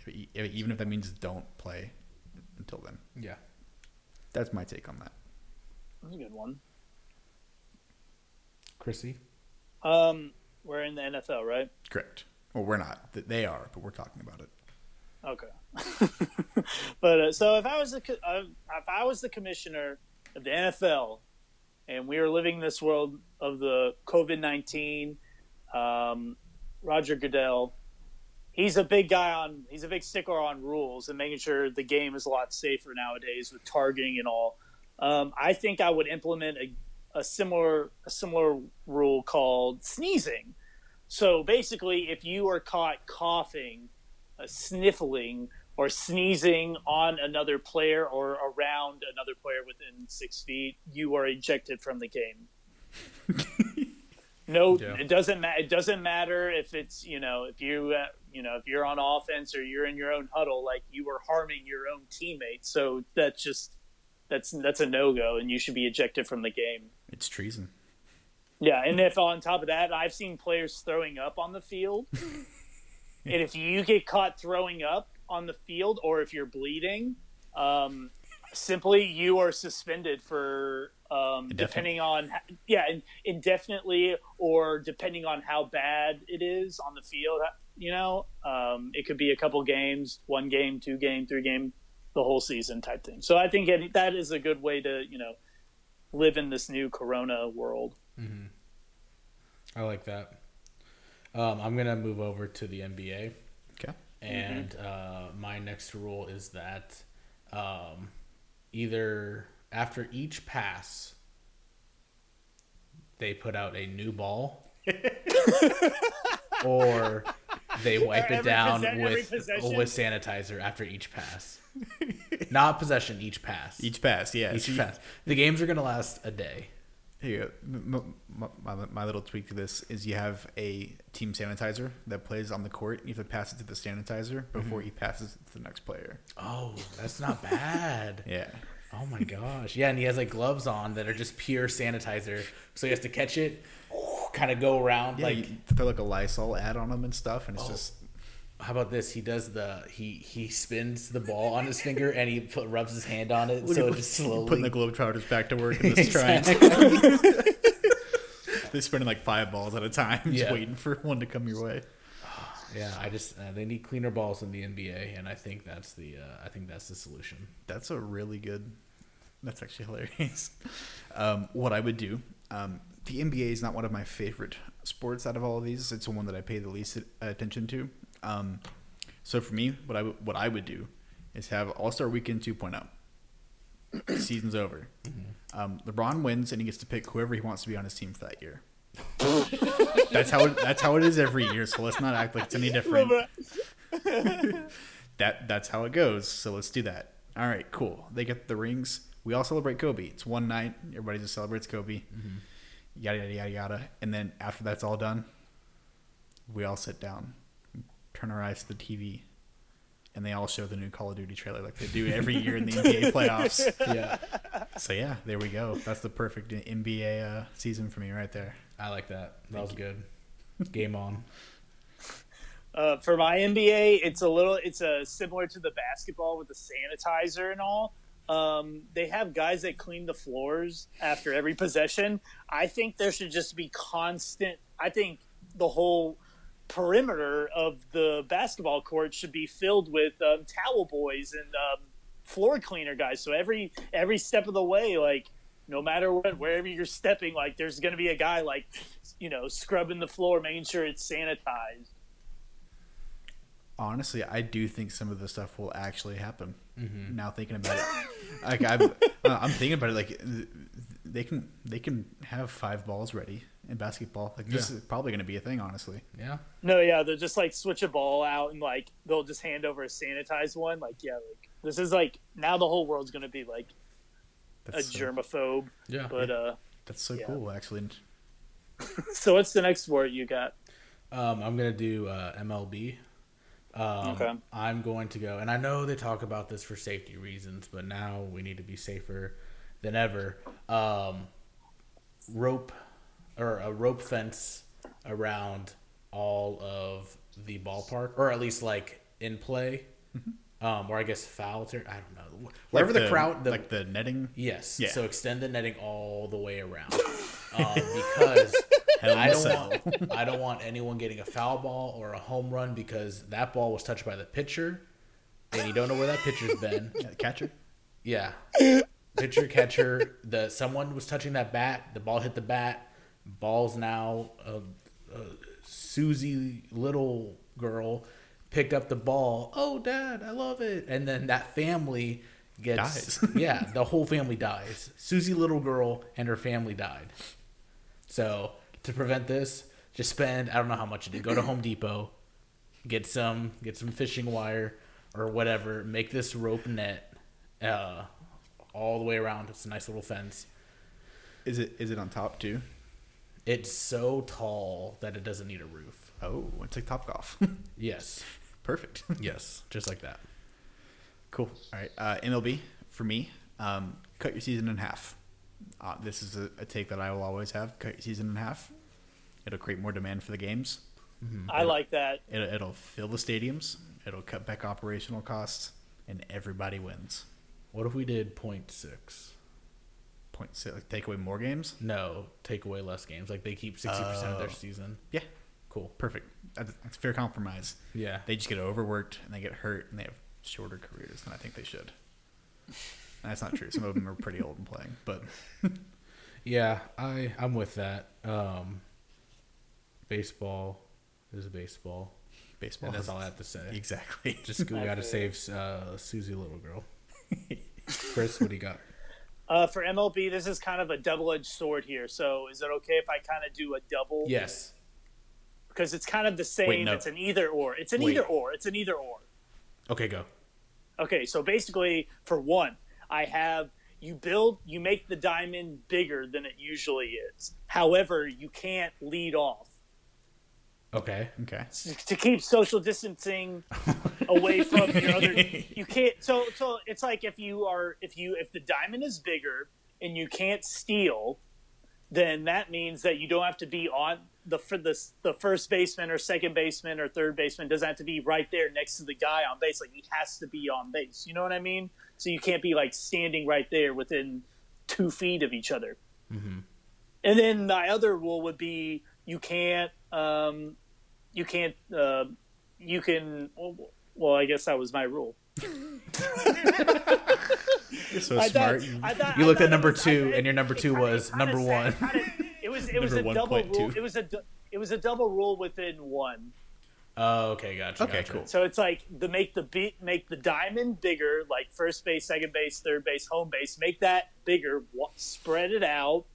If it- Even if that means don't play until then. Yeah. That's my take on that. That's a good one. Chrissy. Um, we're in the NFL, right? Correct. Well, we're not. They are, but we're talking about it. Okay. but uh, so if I was the uh, if I was the commissioner of the NFL, and we were living in this world of the COVID nineteen, um, Roger Goodell, he's a big guy on he's a big stickler on rules and making sure the game is a lot safer nowadays with targeting and all. Um, I think I would implement a, a similar a similar rule called sneezing. So basically, if you are caught coughing sniffling or sneezing on another player or around another player within six feet, you are ejected from the game. no, Yeah. it doesn't matter. It doesn't matter if it's you know if you uh, you know if you're on offense or you're in your own huddle, like you are harming your own teammates. So that's just that's that's a no go, and you should be ejected from the game. It's treason. Yeah, and if on top of that, I've seen players throwing up on the field. and if you get caught throwing up on the field or if you're bleeding, um, simply you are suspended for um, depending on yeah, in- indefinitely or depending on how bad it is on the field. You know, um, it could be a couple games, one game, two game, three game, the whole season type thing. So I think it, that is a good way to you know live in this new Corona world. I like that. Um, I'm gonna move over to the NBA, Okay. and uh, my next rule is that um, either after each pass, they put out a new ball, or they wipe it down posse- with possession? with sanitizer after each pass. Not possession, each pass. Each pass, yeah. each So you- pass. The games are gonna last a day. Here you go. M- m- My, my, my little tweak to this is you have a team sanitizer that plays on the court. You have to pass it to the sanitizer mm-hmm. before he passes it to the next player. Oh, that's not bad. Yeah. Oh my gosh. Yeah, and he has like gloves on that are just pure sanitizer. So he has to catch it, kind of go around Yeah, like. you throw like a Lysol ad on them and stuff, and it's Oh. just How about this? He does the he he spins the ball on his finger and he put, rubs his hand on it, so it just slowly. putting the Globetrotters back to work in this triangle. They're spinning like five balls at a time, just Yeah. waiting for one to come your way. yeah, I just uh, they need cleaner balls in the NBA, and I think that's the uh, I think that's the solution. That's a really good. That's actually hilarious. Um, what I would do. Um, the NBA is not one of my favorite sports out of all of these. It's the one that I pay the least attention to. Um, so for me, what I would- what I would do is have All Star Weekend 2.0. Season's over. Um, LeBron wins and he gets to pick whoever he wants to be on his team for that year. that's how it, that's how it is every year. So let's not act like it's any different. that that's how it goes. So let's do that. All right, cool. They get the rings. We all celebrate Kobe. It's one night. Everybody just celebrates Kobe. Yada yada yada yada. And then after that's all done, we all sit down, turn our eyes to the TV, and they all show the new Call of Duty trailer like they do every year in the NBA playoffs. Yeah, So yeah, there we go. That's the perfect NBA uh, season for me right there. I like that. That was good. Game on. Uh, for my NBA, it's a little, it's a similar to the basketball with the sanitizer and all. Um, they have guys that clean the floors after every possession. I think there should just be constant. I think the whole perimeter of the basketball court should be filled with um, towel boys and um, floor cleaner guys. So every every step of the way, like no matter what, wherever you're stepping, like there's going to be a guy like you know scrubbing the floor, making sure it's sanitized. Honestly, I do think some of the stuff will actually happen. Mm-hmm. Now thinking about it, like I'm, uh, I'm thinking about it. Like they can they can have five balls ready in basketball. Like this Yeah. is probably going to be a thing. Honestly, Yeah. No, yeah, they'll just like switch a ball out and like they'll just hand over a sanitized one. Like, yeah, like this is like now the whole world's gonna be like a so, germaphobe. Yeah. But uh, that's so yeah. cool. Actually, so what's the next sport you got? Um, I'm gonna do uh, MLB. Um, Okay. I'm going to go, and I know they talk about this for safety reasons, but now we need to be safer than ever. Um, rope or a rope fence around all of the ballpark, or at least like in play, um, or I guess foul. Ter- I don't know. Wherever Like the, crowd, the, like the netting. yes. Yeah. So extend the netting all the way around, um, because I don't want I don't want anyone getting a foul ball or a home run because that ball was touched by the pitcher, and you don't know where that pitcher's been. Yeah, catcher. Yeah, pitcher catcher. The someone was touching that bat. The ball hit the bat. Ball's now a, a Susie little girl picked up the ball. Oh, dad, I love it. And then that family gets Dies. yeah, the whole family dies. Susie little girl and her family died. So to prevent this, just spend I don't know how much it is. Go to Home Depot, get some get some fishing wire or whatever. Make this rope net uh, all the way around. It's a nice little fence. Is it is it on top too? It's so tall that it doesn't need a roof. Oh, it's like Topgolf. Yes, Perfect. yes, just like that. Cool. All right. Uh, MLB for me. Um, cut your season in half. Uh, this is a, a take that I will always have. Cut your season in half. It'll create more demand for the games. I like that. It'll, it'll fill the stadiums. It'll cut back operational costs, and everybody wins. What if we did point six? Point six, like take away more games. No, take away less games. Like they keep sixty percent of their Oh. season. Yeah, Cool. perfect. That's, that's fair compromise. Yeah. They just get overworked and they get hurt and they have shorter careers than I think they should. And that's not true. Some of them are pretty old and playing, but Yeah, I I'm with that. Um, baseball is baseball, baseball. and that's has- all I have to say. Exactly. Just we got to save uh, Susie little girl. Chris, what do you got? Uh, for MLB, this is kind of a double-edged sword here. So, is it okay if I kind of do a double? Yes. Because it's kind of the same. no. It's an either or. It's an Wait. either or. It's an either or. Okay, go. Okay, so basically, for one, I have you build, you make the diamond bigger than it usually is. However, you can't lead off Okay. Okay. to keep social distancing away from your other. You can't. So, so it's like if you are, if you, if the diamond is bigger and you can't steal, then that means that you don't have to be on the for the the first baseman or second baseman or third baseman doesn't have to be right there next to the guy on base. Like he has to be on base. You know what I mean? So you can't be like standing right there within two feet of each other. Mm-hmm. And then my other rule would be you can't um, you can't uh, you can well I guess that was my rule. You're so I smart. thought- I thought- You looked thought at number was- two, I- and your number two kinda- was it kinda number one. kinda- It was it was a Number double 1.2. rule. It was a it was a double rule within one. Oh, okay, gotcha. Okay, gotcha. cool. So it's like the make the beat make the diamond bigger, like first base, second base, third base, home base. Make that bigger, wa- spread it out,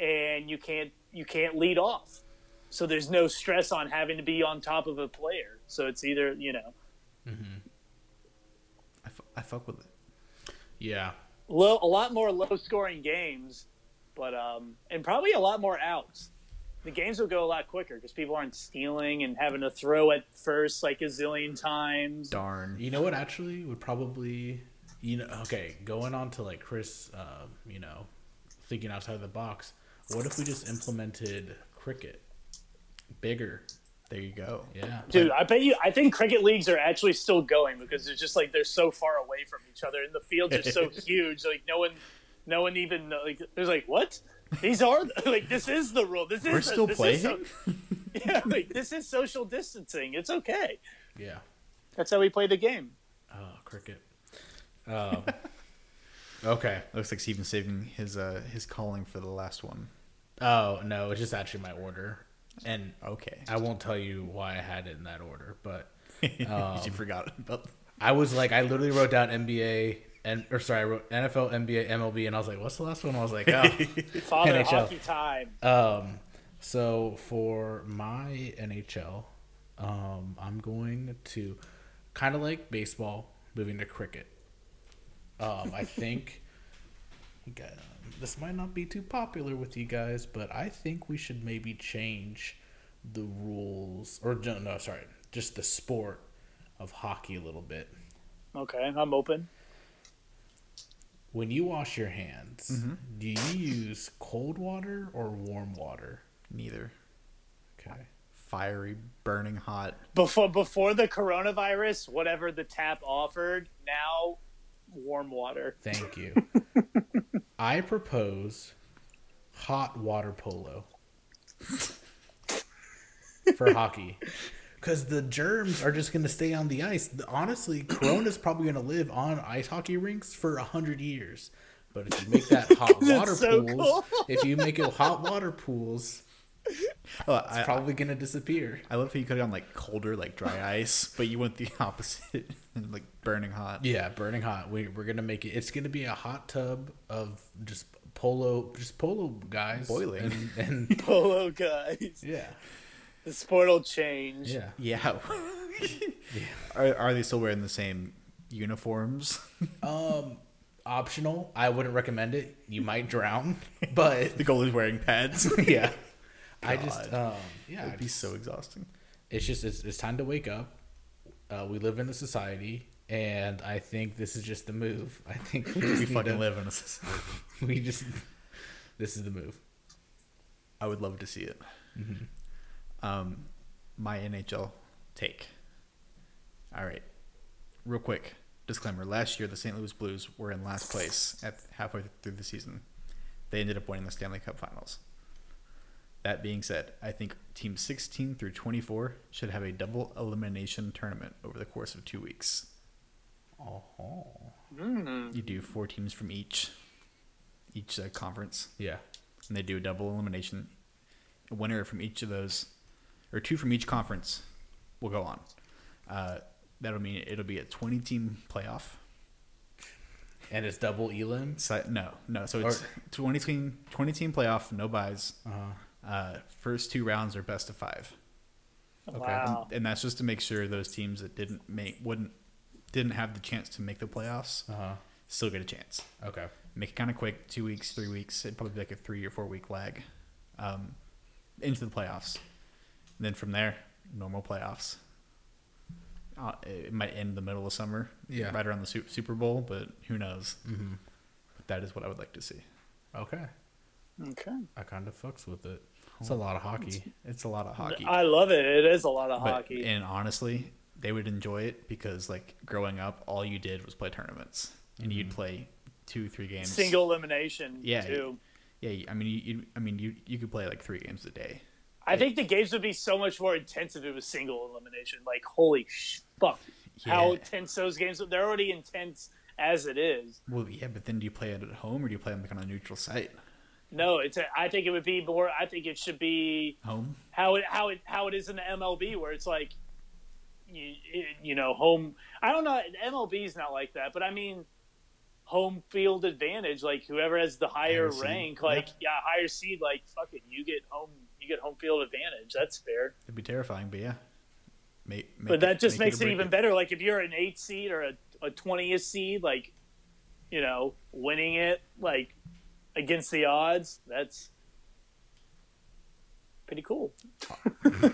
and you can't you can't lead off. So there's no stress on having to be on top of a player. So it's either you know I, fu- I fuck with it. Yeah. low, a lot more low scoring games, but um, and probably a lot more outs. The games will go a lot quicker because people aren't stealing and having to throw at first like a zillion times. Darn. You know what? Actually, would probably, you know, okay, going on to like Chris, uh, you know, thinking outside the box. What if we just implemented cricket, bigger? There you go. Yeah, Dude, I bet you. I think cricket leagues are actually still going because it's just like they're so far away from each other, and the fields are so huge. Like no one, no one even like. There's like what? These are like this is the rule. This is We're the- still this is playing? so- yeah, like this is social distancing. It's okay. yeah. That's how we play the game. Oh, cricket. Um, okay. Looks like Steven's saving his uh his calling for the last one. Oh no, it's just actually my order, and Okay. I won't tell you why I had it in that order, but you forgot about. I was like, I literally wrote down NBA and or sorry, I wrote NFL, NBA, MLB, and I was like, what's the last one? I was like, oh. Father NHL. hockey time. Um, so for my NHL, um, I'm going to kind of like baseball, moving to cricket. Um, I think um, this might not be too popular with you guys, but I think we should maybe change the rules, or no, no, sorry, just the sport of hockey a little bit. Okay, I'm open. When you wash your hands, mm-hmm. do you use cold water or warm water? Neither. Okay. Fiery, burning hot. Before before the coronavirus, whatever the tap offered, now warm water. Thank you. I propose hot water polo for hockey. Because the germs are just going to stay on the ice. Honestly, Corona's probably going to live on ice hockey rinks for a hundred years. But if you make that hot water so pools, cool. if you make it hot water pools, Oh, it's I, probably going to disappear. I love how you could have on like colder, like dry ice, but you went the opposite, and like burning hot. Yeah, burning hot. We, we're going to make it. It's going to be a hot tub of just polo, just polo guys Boiling. and, and Polo guys. yeah. The sport will change. Yeah. Yeah. Are, are they still wearing the same uniforms? Um, optional. I wouldn't recommend it. You might drown, but the goalie's wearing pads. yeah. I just um yeah. It'd be just- so exhausting. it's just it's, it's time to wake up. Uh, we live in a society, and I think this is just the move. I think we just We fucking to- live in a society. We just this is the move. I would love to see it. Um, my NHL take. All right, real quick disclaimer: Last year, the St. Louis Blues were in last place at halfway through the season. They ended up winning the Stanley Cup Finals. That being said, I think teams 16 through 24 should have a double elimination tournament over the course of two weeks. Oh, You do four teams from each each uh, conference. yeah. and they do a double elimination. A winner from each of those, or two from each conference, will go on. Uh, that'll mean it'll be a twenty-team playoff. And it's double elim. So, no, no. So it's Or- 20 team, 20 team playoff, no buys. Uh, Uh, first two rounds are best of five, Wow. and that's just to make sure those teams that didn't make wouldn't didn't have the chance to make the playoffs uh still get a chance. Okay. make it kind of quick two weeks three weeks it'd probably be like a three or four week lag um, into the playoffs and then from there normal playoffs uh, it might end in the middle of summer Yeah. right around the super bowl but who knows Mm-hmm. but that is what i would like to see Okay. Okay. I kind of fucks with it. It's a lot of hockey. It's a lot of hockey. I love it. It is a lot of But- hockey. And honestly, they would enjoy it because like growing up, all you did was play tournaments, and you'd mm-hmm. play two, three games. Single elimination Yeah. too. Yeah, I mean, you, you I mean, you you could play like three games a day. I think the games would be so much more intense if it was single elimination. Like, holy sh- fuck. How intense those games. They're already intense as it is. Well, yeah, but then do you play it at home or do you play them like on a neutral site? No, it's. A, I think it would be more. I think it should be Home. how it how it how it is in the MLB, where it's like, you you know, home. I don't know. MLB is not like that, but I mean, home field advantage. Like whoever has the higher, Higher seed. rank, like yeah. higher seed. Like fuck it, you get home. You get home field advantage. That's fair. It'd be terrifying, but yeah. Make, make but that just make makes it break even better. Like if you're an eight seed or a a twentieth seed, like you know, winning it like against the odds. That's pretty cool.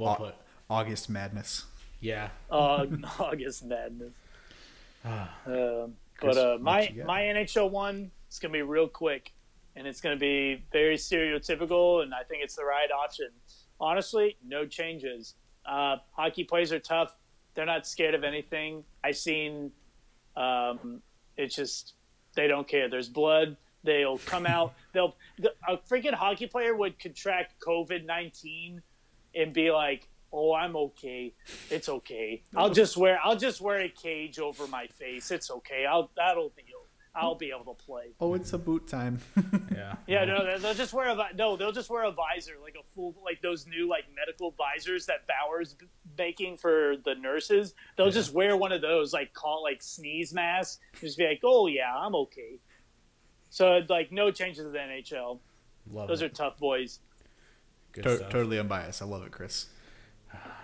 Well put. August madness. Yeah. Uh, August madness. Ah. Um, but uh, my my NHL one is gonna be real quick, and it's gonna be very stereotypical, and I think it's the right option. Honestly, no changes. Uh, hockey players are tough. They're not scared of anything. I've seen. Um, it's just they don't care. There's blood. They'll come out. They'll the, a freaking hockey player would contract COVID nineteen and be like, "Oh, I'm okay. It's okay. I'll just wear I'll just wear a cage over my face. It's okay. I'll that'll be I'll be able to play." Oh, it's a boot time. Yeah. Yeah, no, they'll- they'll just wear a no. They'll just wear a visor, like a full, like those new like medical visors that Bauer's b- making for the nurses. They'll just wear one of those, like call like sneeze mask. Just be like, "Oh yeah, I'm okay." So like, no changes to the NHL. Love Those it. are tough boys. Good To- stuff. totally unbiased. I love it, Chris.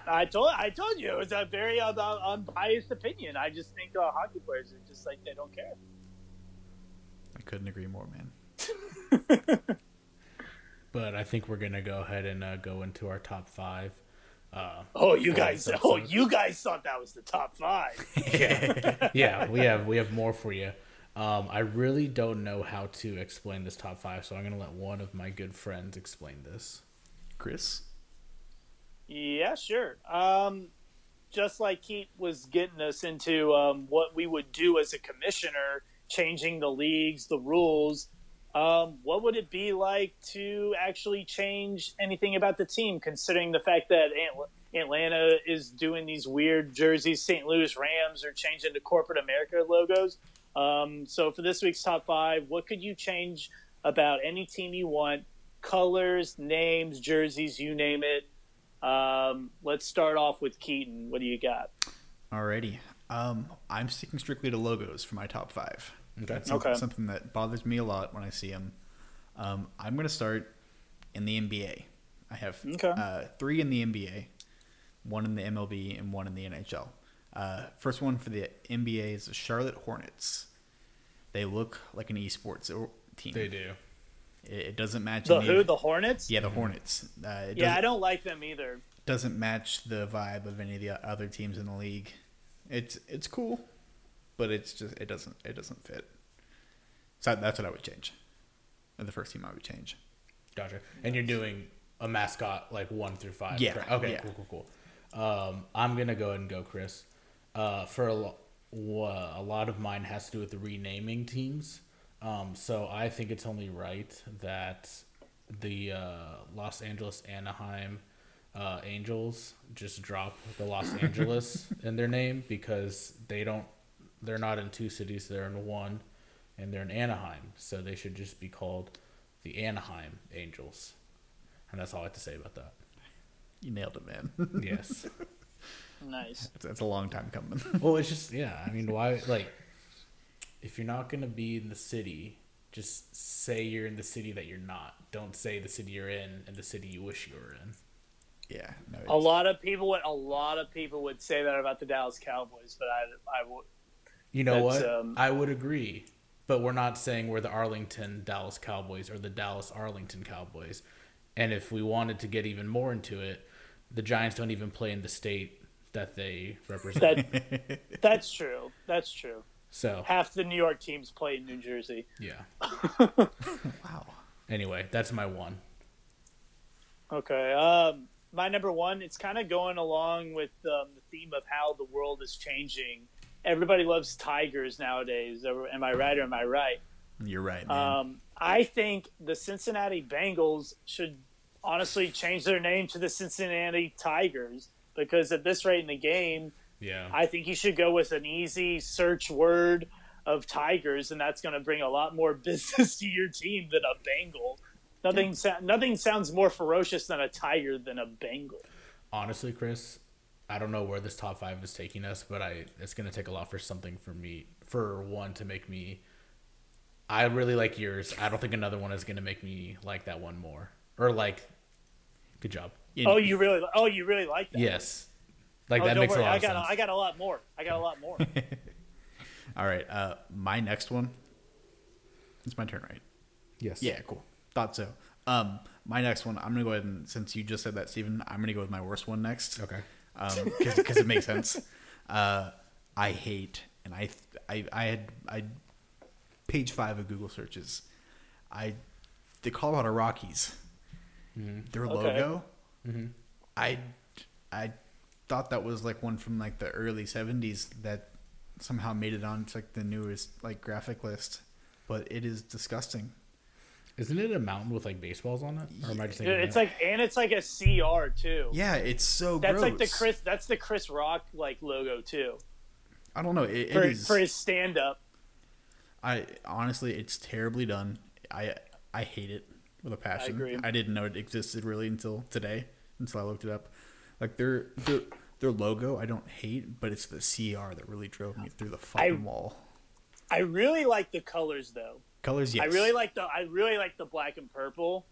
I told I told you it was a very uh, unbiased opinion. I just think uh, hockey players are just like they don't care. I couldn't agree more, man. But I think we're gonna go ahead and uh, go into our top five. Uh, Oh, you guys! this Oh, you guys thought that was the top five. yeah, yeah, we have we have more for you. Um, I really don't know how to explain this top five, so I'm gonna let one of my good friends explain this. Chris? Yeah, sure. Um, just like Keith was getting us into um, what we would do as a commissioner, changing the leagues, the rules. Um, what would it be like to actually change anything about the team, considering the fact that Atl- Atlanta is doing these weird jerseys, St. Louis Rams are changing to corporate America logos? Um, so for this week's top five, what could you change about any team you want? Colors, names, jerseys, you name it. Um, let's start off with Keaton. What do you got? Alrighty. Um, I'm sticking strictly to logos for my top five. That's Okay. something that bothers me a lot when I see them. Um, I'm going to start in the NBA. I have Okay. uh, three in the NBA, one in the MLB, and one in the NHL. Uh, first one for the NBA is the Charlotte Hornets. They look like an esports team. They do. It, it doesn't match The any who? The Hornets? yeah, the Hornets. Uh, it Yeah, I don't like them either. doesn't match the vibe of any of the other teams in the league. It's it's cool, but it's just it doesn't it doesn't fit. So that's what I would change. Or The first team I would change. Gotcha. And you're doing a mascot like one through five. Yeah, correct? Okay. yeah. Cool. Cool. Cool. Um, I'm gonna go ahead and go, Chris. Uh, for a, lo- a lot of mine has to do with the renaming teams. Um, so I think it's only right that the uh, Los Angeles Anaheim uh, Angels just drop the Los Angeles in their name because they don't. They're not in two cities. They're in one, and they're in Anaheim. So they should just be called the Anaheim Angels. And that's all I have to say about that. You nailed it, man. Yes. Nice. it's, it's a long time coming. well, it's just yeah. I mean, why like if you're not gonna be in the city, just say you're in the city that you're not. Don't say the city you're in and the city you wish you were in. yeah, no. A lot of people would a lot of people would say that about the Dallas Cowboys, but I I would You know what? um, I would agree, but we're not saying we're the Arlington Dallas Cowboys or the Dallas Arlington Cowboys. And if we wanted to get even more into it, the Giants don't even play in the state that they represent. that that's true. That's true. so Half the New York teams play in New Jersey. yeah. wow. Anyway, that's my one. Okay. Um, my number one, it's kind of going along with um, the theme of how the world is changing. Everybody loves tigers nowadays. Am I right or am I right? You're right, man. Um, I think the Cincinnati Bengals should honestly change their name to the Cincinnati Tigers because at this rate in the game, Yeah. I think you should go with an easy search word of Tigers, and that's going to bring a lot more business to your team than a Bengal. Nothing, sa- nothing sounds more ferocious than a tiger than a Bengal. Honestly, Chris, I don't know where this top five is taking us, but I it's gonna take a lot for something for me for one to make me. I really like yours. I don't think another one is gonna make me like that one more or like. Good job. In- Oh, you really? Oh, you really like that? Yes. Like Oh, that don't makes worry, a lot I of got, sense. I got a lot more. I got a lot more. All right. Uh, my next one. It's my turn, right? yes. Yeah, cool. Thought so. Um, my next one, I'm gonna go ahead and since you just said that, Steven, I'm gonna go with my worst one next. Okay. Um, because it makes sense. Uh, I hate, and I, I, I had, I, page five of Google searches, I, the Colorado Rockies, their Okay. logo, Mm-hmm. I, I thought that was like one from like the early '70s that somehow made it onto like the newest like graphic list, but it is disgusting. Isn't it a mountain with like baseballs on it? Or am I just thinking it's that? like, and it's like a CR too. Yeah, it's so That's gross. like the Chris. That's the Chris Rock like logo too I don't know. It, for it is. for his stand up. I honestly, it's terribly done. I I hate it with a passion. agree. didn't know it existed really until today, until I looked it up. Like their their their logo, I don't hate, but it's the CR that really drove me through the fucking wall. I really like the colors though. Colors, yes. I really like the I really like the black and purple,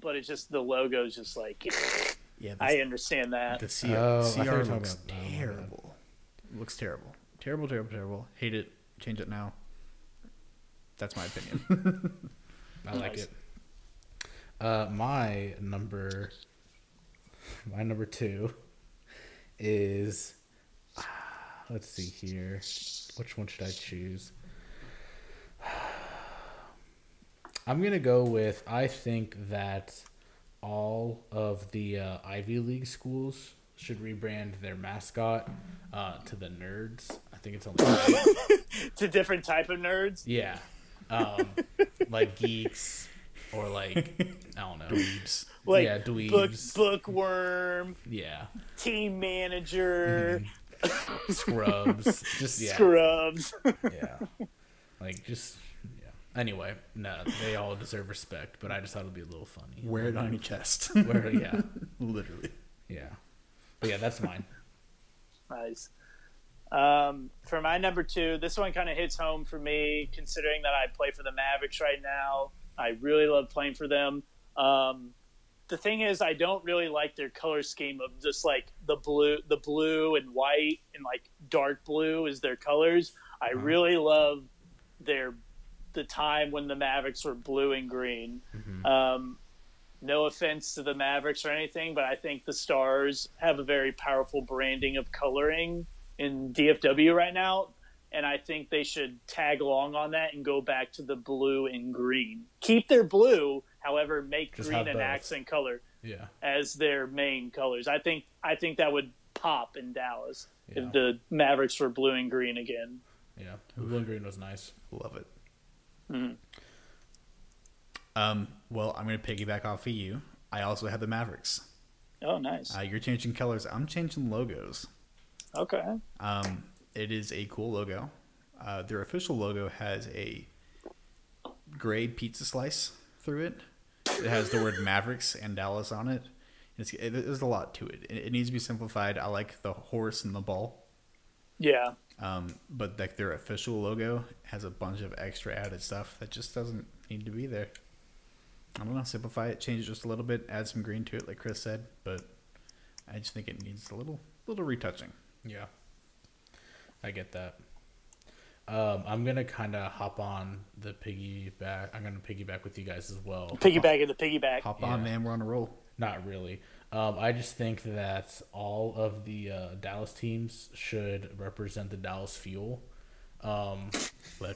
but it's just the logo's just like yeah. The, I understand that. the CR, Oh, I thought you CR looks about- no, terrible. looks terrible. Terrible, terrible, terrible. Hate it. Change it now. That's my opinion. I like Nice. it. Uh, my number, my number two, is. Let's see here. Which one should I choose? I'm gonna go with. I think that all of the uh, Ivy League schools should rebrand their mascot uh, to the Nerds. I think it's only. It's a different type of nerds. Yeah. Um, like geeks or like I don't know. Dweebs. Like Yeah, book, dweebs. bookworm, Yeah. team manager, Scrubs. Just yeah. scrubs. Yeah. Like just yeah. Anyway, no, they all deserve respect, but I just thought it'd be a little funny. Wear it on your chest. Where yeah. Literally. Yeah. But yeah, that's mine. Nice. Um, for my number two, this one kind of hits home for me, considering that I play for the Mavericks right now. I really love playing for them. Um, the thing is, I don't really like their color scheme of just like the blue, the blue and white, and like dark blue is their colors. I really love their the time when the Mavericks were blue and green. Um, no offense to the Mavericks or anything, but I think the Stars have a very powerful branding of coloring in DFW right now, and I think they should tag along on that and go back to the blue and green. Keep their blue, however, make Just green an accent color Yeah. as their main colors. I think I think that would pop in Dallas Yeah. if the Mavericks were blue and green again. Yeah. Blue and green was nice. Love it. Mhm. Um, well, I'm going to piggyback off of you. I also have the Mavericks. Oh, nice. Uh, you're changing colors. I'm changing logos. Okay. Um, it is a cool logo. Uh, their official logo has a gray pizza slice through it. It has the word Mavericks and Dallas on it. It's, it, there's a lot to it. it. It needs to be simplified. I like the horse and the ball. Yeah. Um, but like their official logo has a bunch of extra added stuff that just doesn't need to be there. I don't know, simplify it, change it just a little bit, add some green to it, like Chris said. But I just think it needs a little, little retouching. Yeah. I get that. Um, I'm gonna kind of hop on the piggyback. I'm gonna piggyback with you guys as well. Piggyback of the piggyback. Hop Yeah. on, man, we're on a roll. Not really. Um, I just think that all of the uh, Dallas teams should represent the Dallas Fuel. Um,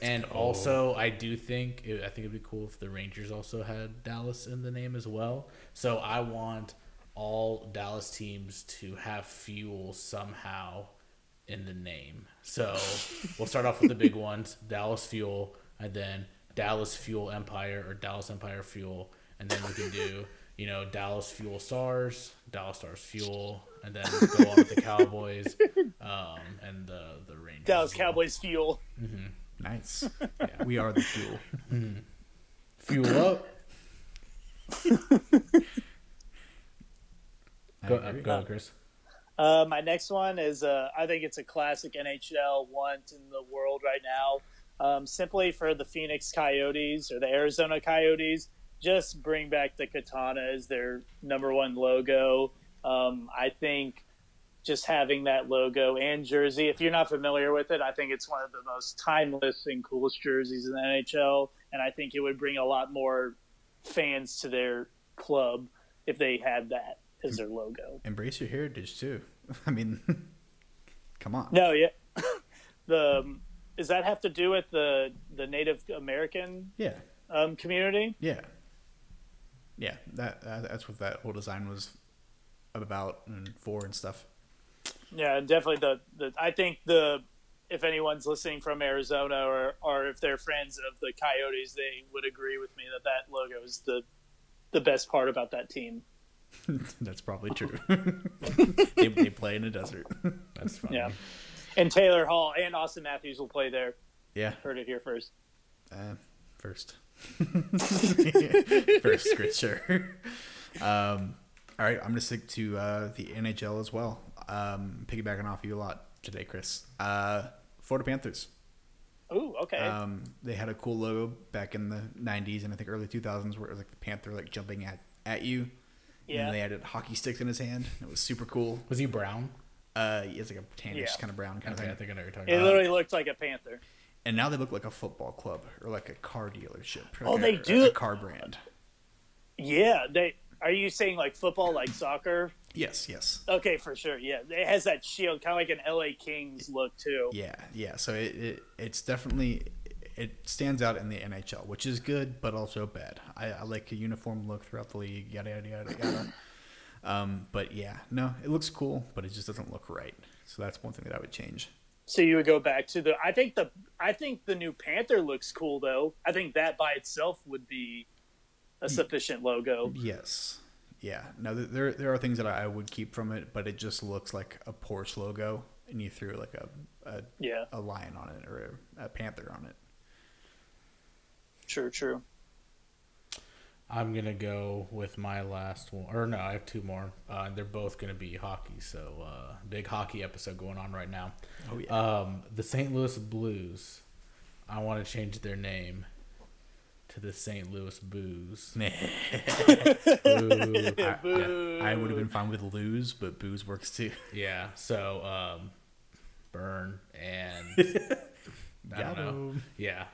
and go. also, I do think it, I think it'd be cool if the Rangers also had Dallas in the name as well. So I want all Dallas teams to have fuel somehow in the name. So we'll start off with the big ones: Dallas Fuel, and then Dallas Fuel Empire or Dallas Empire Fuel, and then we can do you know Dallas Fuel Stars, Dallas Stars Fuel, and then go on with the Cowboys um, and the the Rangers. Dallas as well. Cowboys fuel. Mm-hmm. nice. We are the fuel. Mm-hmm. Fuel up. Go, uh, agree. go Chris. Uh, my next one is uh, I think it's a classic NHL want in the world right now. Um, simply for the Phoenix Coyotes or the Arizona Coyotes, just bring back the kachina as their number one logo. Um, I think just having that logo and jersey, if you're not familiar with it, I think it's one of the most timeless and coolest jerseys in the NHL. And I think it would bring a lot more fans to their club if they had that as their logo. Embrace your heritage too. I mean, come on. No, yeah. the um, does that have to do with the the Native American Yeah, um, community? yeah, yeah. That, that that's what that whole design was about and for and stuff. Yeah, definitely. The, the I think the if anyone's listening from Arizona or or if they're friends of the Coyotes, they would agree with me that that logo is the the best part about that team. That's probably true. they, they play in a desert. That's funny. Yeah, and Taylor Hall and Auston Matthews will play there. Yeah, Heard it here first. uh, first. first scripture. Um, all right, I'm gonna stick to uh, the NHL as well. Um, piggybacking off you a lot today, Chris. Uh, Florida Panthers. Ooh, okay. Um, they had a cool logo back in the '90s and I think early 2000s, where it was like the panther like jumping at at you. And Yeah. then they added hockey sticks in his hand. It was super cool. Was he brown? Uh, he has like a tannish Yeah. kind of brown kind Okay, I of thing. I think I know what you're talking it about. literally looked like a panther. And now they look like a football club or like a car dealership. Oh, like they a, do. A car brand. Yeah, they. Are you saying like football, like soccer? Yes, yes. Okay, for sure. Yeah, it has that shield, kind of like an LA Kings look too. Yeah, yeah. So it, it it's definitely it stands out in the NHL, which is good, but also bad. I, I like a uniform look throughout the league. Yada yada yada yada. um, but yeah, no, it looks cool, but it just doesn't look right. So that's one thing that I would change. So you would go back to the. I think the. I think the new Panther looks cool though. I think that by itself would be a sufficient logo. Yes. Yeah. No, there there are things that I I would keep from it, but it just looks like a Porsche logo, and you threw like a a, Yeah, a lion on it or a, a panther on it. True, true. I'm gonna go with my last one, or no, I have two more. Uh, they're both gonna be hockey, so uh, big hockey episode going on right now. Oh yeah. Um, the St. Louis Blues. I want to change their name to the St. Louis Booze. Boo. I, Boo. I, would have been fine with lose, but booze works too. Yeah. So, um, burn and I don't Got know. 'em. Yeah.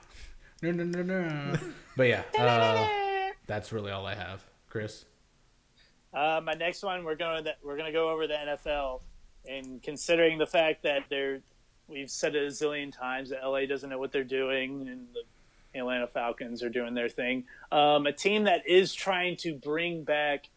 No, no, no, no. but yeah, uh, that's really all I have. Chris. Uh, my next one, we're going to we're going to go over the NFL, and considering the fact that they're, we've said it a zillion times that LA doesn't know what they're doing, and the Atlanta Falcons are doing their thing. Um, a team that is trying to bring back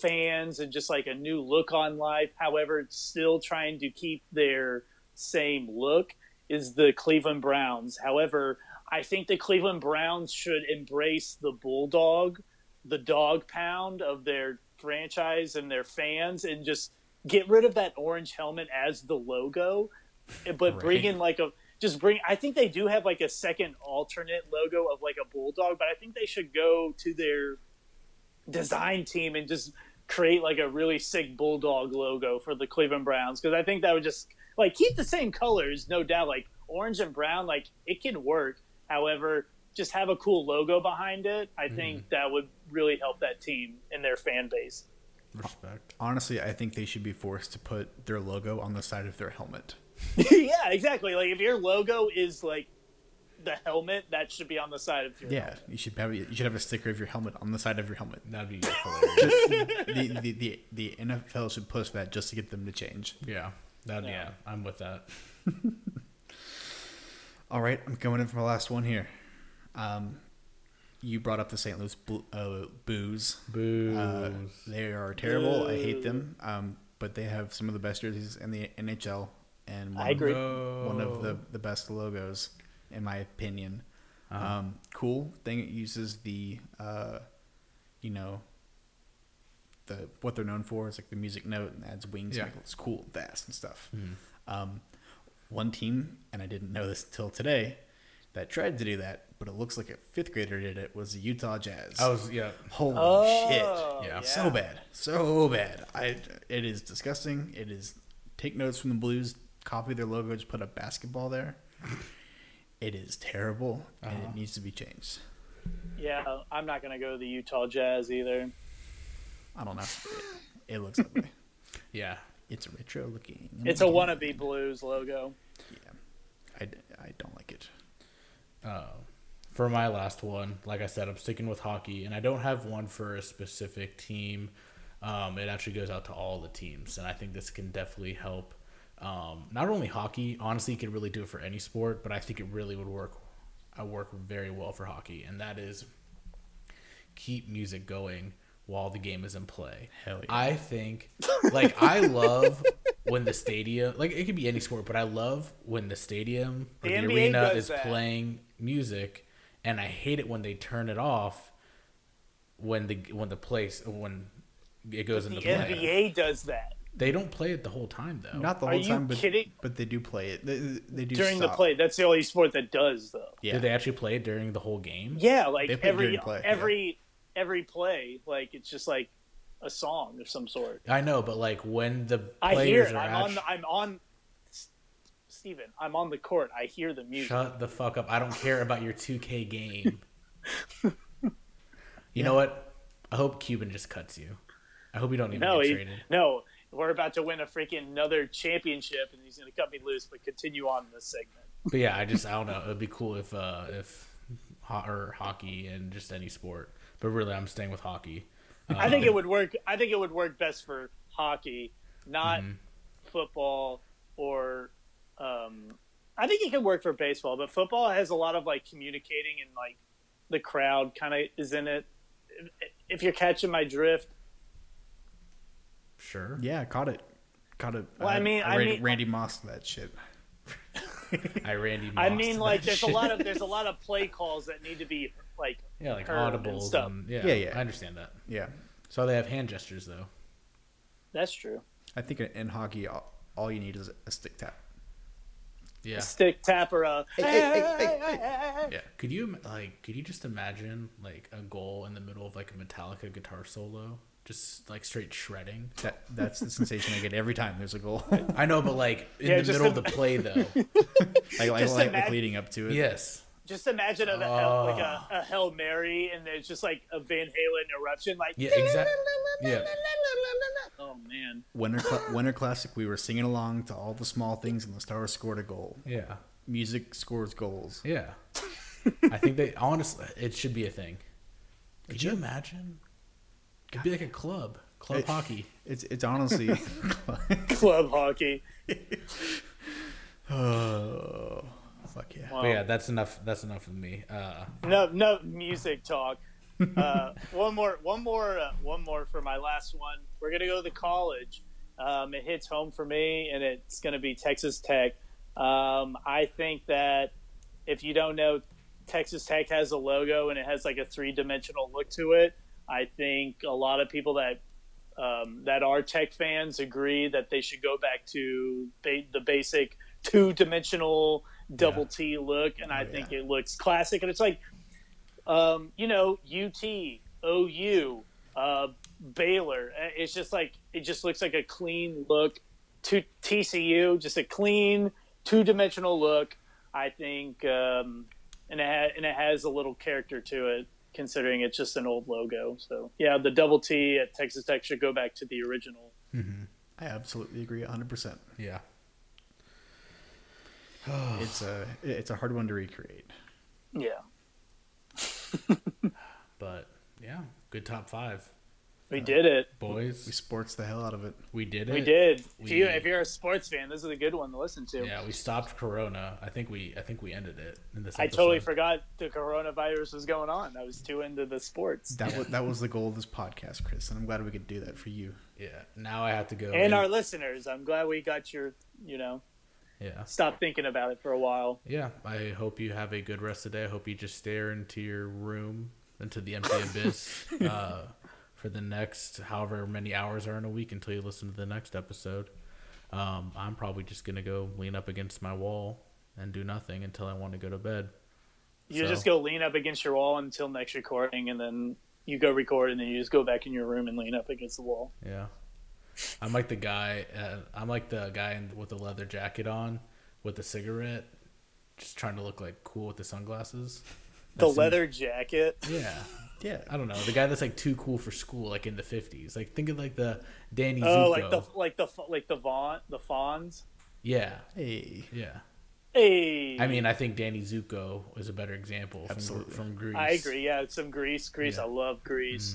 fans and just like a new look on life, however, it's still trying to keep their same look is the Cleveland Browns. However, I think the Cleveland Browns should embrace the bulldog, the dog pound of their franchise and their fans, and just get rid of that orange helmet as the logo, but bring in like a just bring. I think they do have like a second alternate logo of like a bulldog, but I think they should go to their design team and just create like a really sick bulldog logo for the Cleveland Browns because I think that would just like keep the same colors, no doubt. Like orange and brown, like it can work. However, just have a cool logo behind it. I mm-hmm. think that would really help that team and their fan base. Respect. Honestly, I think they should be forced to put their logo on the side of their helmet. yeah, exactly. Like if your logo is like the helmet, that should be on the side of your helmet. Yeah, you should have you should have a sticker of your helmet on the side of your helmet. That'd be hilarious. the, the, the, the NFL should push that just to get them to change. yeah. That, yeah. Yeah. I'm with that. All right, I'm coming in for my last one here. Um, you brought up the St. Louis Blu- uh, Booze. Boo. Uh, they are terrible. I hate them. Um, but they have some of the best jerseys in the NHL and one I agree. Of, one of the the best logos, in my opinion. Um, cool thing. It uses the, uh, you know, the what they're known for is like the music note and adds wings. Yeah. Yeah. It's cool, and fast and stuff. Um, one team, and I didn't know this until today, that tried to do that, but it looks like a fifth grader did it. Was the Utah Jazz. I was yeah. Holy Oh, shit! Yeah. so bad, so bad. I it is disgusting. It is. Take notes from the Blues. Copy their logo. Just put a basketball there. It is terrible, and Uh-huh. it needs to be changed. Yeah, I'm not gonna go to the Utah Jazz either. I don't know. It, it looks ugly. Yeah. It's retro looking. It's a wannabe Blues logo. Yeah, I, I don't like it. Uh, for my last one, like I said, I'm sticking with hockey, and I don't have one for a specific team. Um, it actually goes out to all the teams, and I think this can definitely help. Um, not only hockey, honestly, you could really do it for any sport, but I think it really would work. I work very well for hockey, and that is keep music going while the game is in play. Hell yeah. I think, like, I love when the stadium, like, it could be any sport, but I love when the stadium or The the, arena is that. playing music, and I hate it when they turn it off when the when the place when it goes The into play. NBA does that They don't play it the whole time though. Not the Are whole you time, but kidding? but they do play it. They, they do during the play. That's the only sport that does though. Yeah, Did they actually play it during the whole game? Yeah, like They play every during play, every play, like it's just like a song of some sort. I know, but like when the I hear players it. are I'm actu- on. The, I'm on. Steven, I'm on the court. I hear the music. Shut the fuck up. I don't care about your 2K game. you know what? I hope Cuban just cuts you. I hope you don't even no, get he, traded. no, we're about to win a freaking another championship, and he's going to cut me loose. But continue on this segment. But yeah, I just I don't know. It'd be cool if uh if ho- or hockey and just any sport. But really, I'm staying with hockey. I think it would work. I think it would work best for hockey, not Mm-hmm. football or. Um, I think it could work for baseball, but football has a lot of like communicating and like the crowd kind of is in it. If- If you're catching my drift, Sure. yeah, caught it, caught it. Well, I mean- I Randy, mean- Randy Moss that shit. I Randy. Moss I mean, like there's a lot of there's a lot of play calls that need to be like yeah, like heard and stuff. and yeah, Yeah, yeah. I understand that. Yeah, So they have hand gestures though. That's true. I think in hockey, all, all you need is a stick tap. Yeah. A Stick tap or a. hey, hey, hey, Yeah. Could you like? Could you just imagine like a goal in the middle of like a Metallica guitar solo, just like straight shredding? That that's the sensation I get every time there's a goal. I know, but like in Yeah, the just middle of the play though. like, like, Just like, imagine- leading up to it. yes. Just imagine a, hell, like a, a ah. hail mary, and there's just like a Van Halen eruption, like Yeah. Exactly. Yeah. Oh man, Winter Cla- Winter Classic, we were singing along to all the small things, and the Stars scored a goal. Yeah. Music scores goals. Yeah. I think they honestly it should be a thing. Could you imagine? It'd be like a club, club It- hockey. It's it's honestly. club hockey. oh, fuck yeah. Wow. But yeah, that's enough. That's enough of me. Uh, No, no music talk. Uh, one more, one more, uh, one more for my last one. We're gonna go to the college. Um, it hits home for me, and it's gonna be Texas Tech. Um, I think that if you don't know, Texas Tech has a logo and it has like a three-dimensional look to it. I think a lot of people that um, that are Tech fans agree that they should go back to ba- the basic two-dimensional double T look, and I Oh, think yeah. it looks classic. And it's like, um, you know, UT, OU, uh, Baylor. Uh, It's just like it just looks like a clean look. To TCU, just a clean two-dimensional look. I think, um, and it ha- and it has a little character to it, considering it's just an old logo. So yeah, the double T at Texas Tech should go back to the original. I absolutely agree 100%. yeah. It's a it's a hard one to recreate. Yeah. But yeah, good top five. We uh, did it. Boys. We sports the hell out of it. We did it. We did. If, We- you, if you're a sports fan, this is a good one to listen to. Yeah, we stopped Corona. I think we I think we ended it in this. I totally forgot the coronavirus was going on. I was too into the sports. That was that was the goal of this podcast, Chris, and I'm glad we could do that for you. Yeah. Now I have to go. And in- our listeners, I'm glad we got your, you know, yeah. stop thinking about it for a while. Yeah. I hope you have a good rest of the day. I hope you just stare into your room, into the empty abyss, uh, for the next however many hours are in a week until you listen to the next episode. Um, I'm probably just gonna go lean up against my wall and do nothing until I want to go to bed. You So- just go lean up against your wall until next recording, and then you go record, and then you just go back in your room and lean up against the wall. Yeah. I'm like the guy. Uh, I'm like the guy in, with the leather jacket on, with the cigarette, just trying to look like cool with the sunglasses. The That's in- leather jacket. yeah. Yeah. I don't know the guy that's like too cool for school, like in the 50s. Like think of like the Danny Zuko. Oh, like the like the like the Vaughn the Fonz. yeah. Hey, Yeah. Hey, I mean, I think Danny Zuko is a better example from, Absolutely. from Grease. I agree. Yeah, some Grease, Grease. Yeah. I love Grease.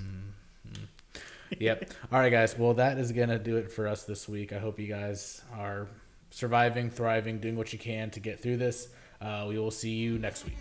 Yep. All right, guys. Well, that is going to do it for us this week. I hope you guys are surviving, thriving, doing what you can to get through this. Uh, we will see you next week.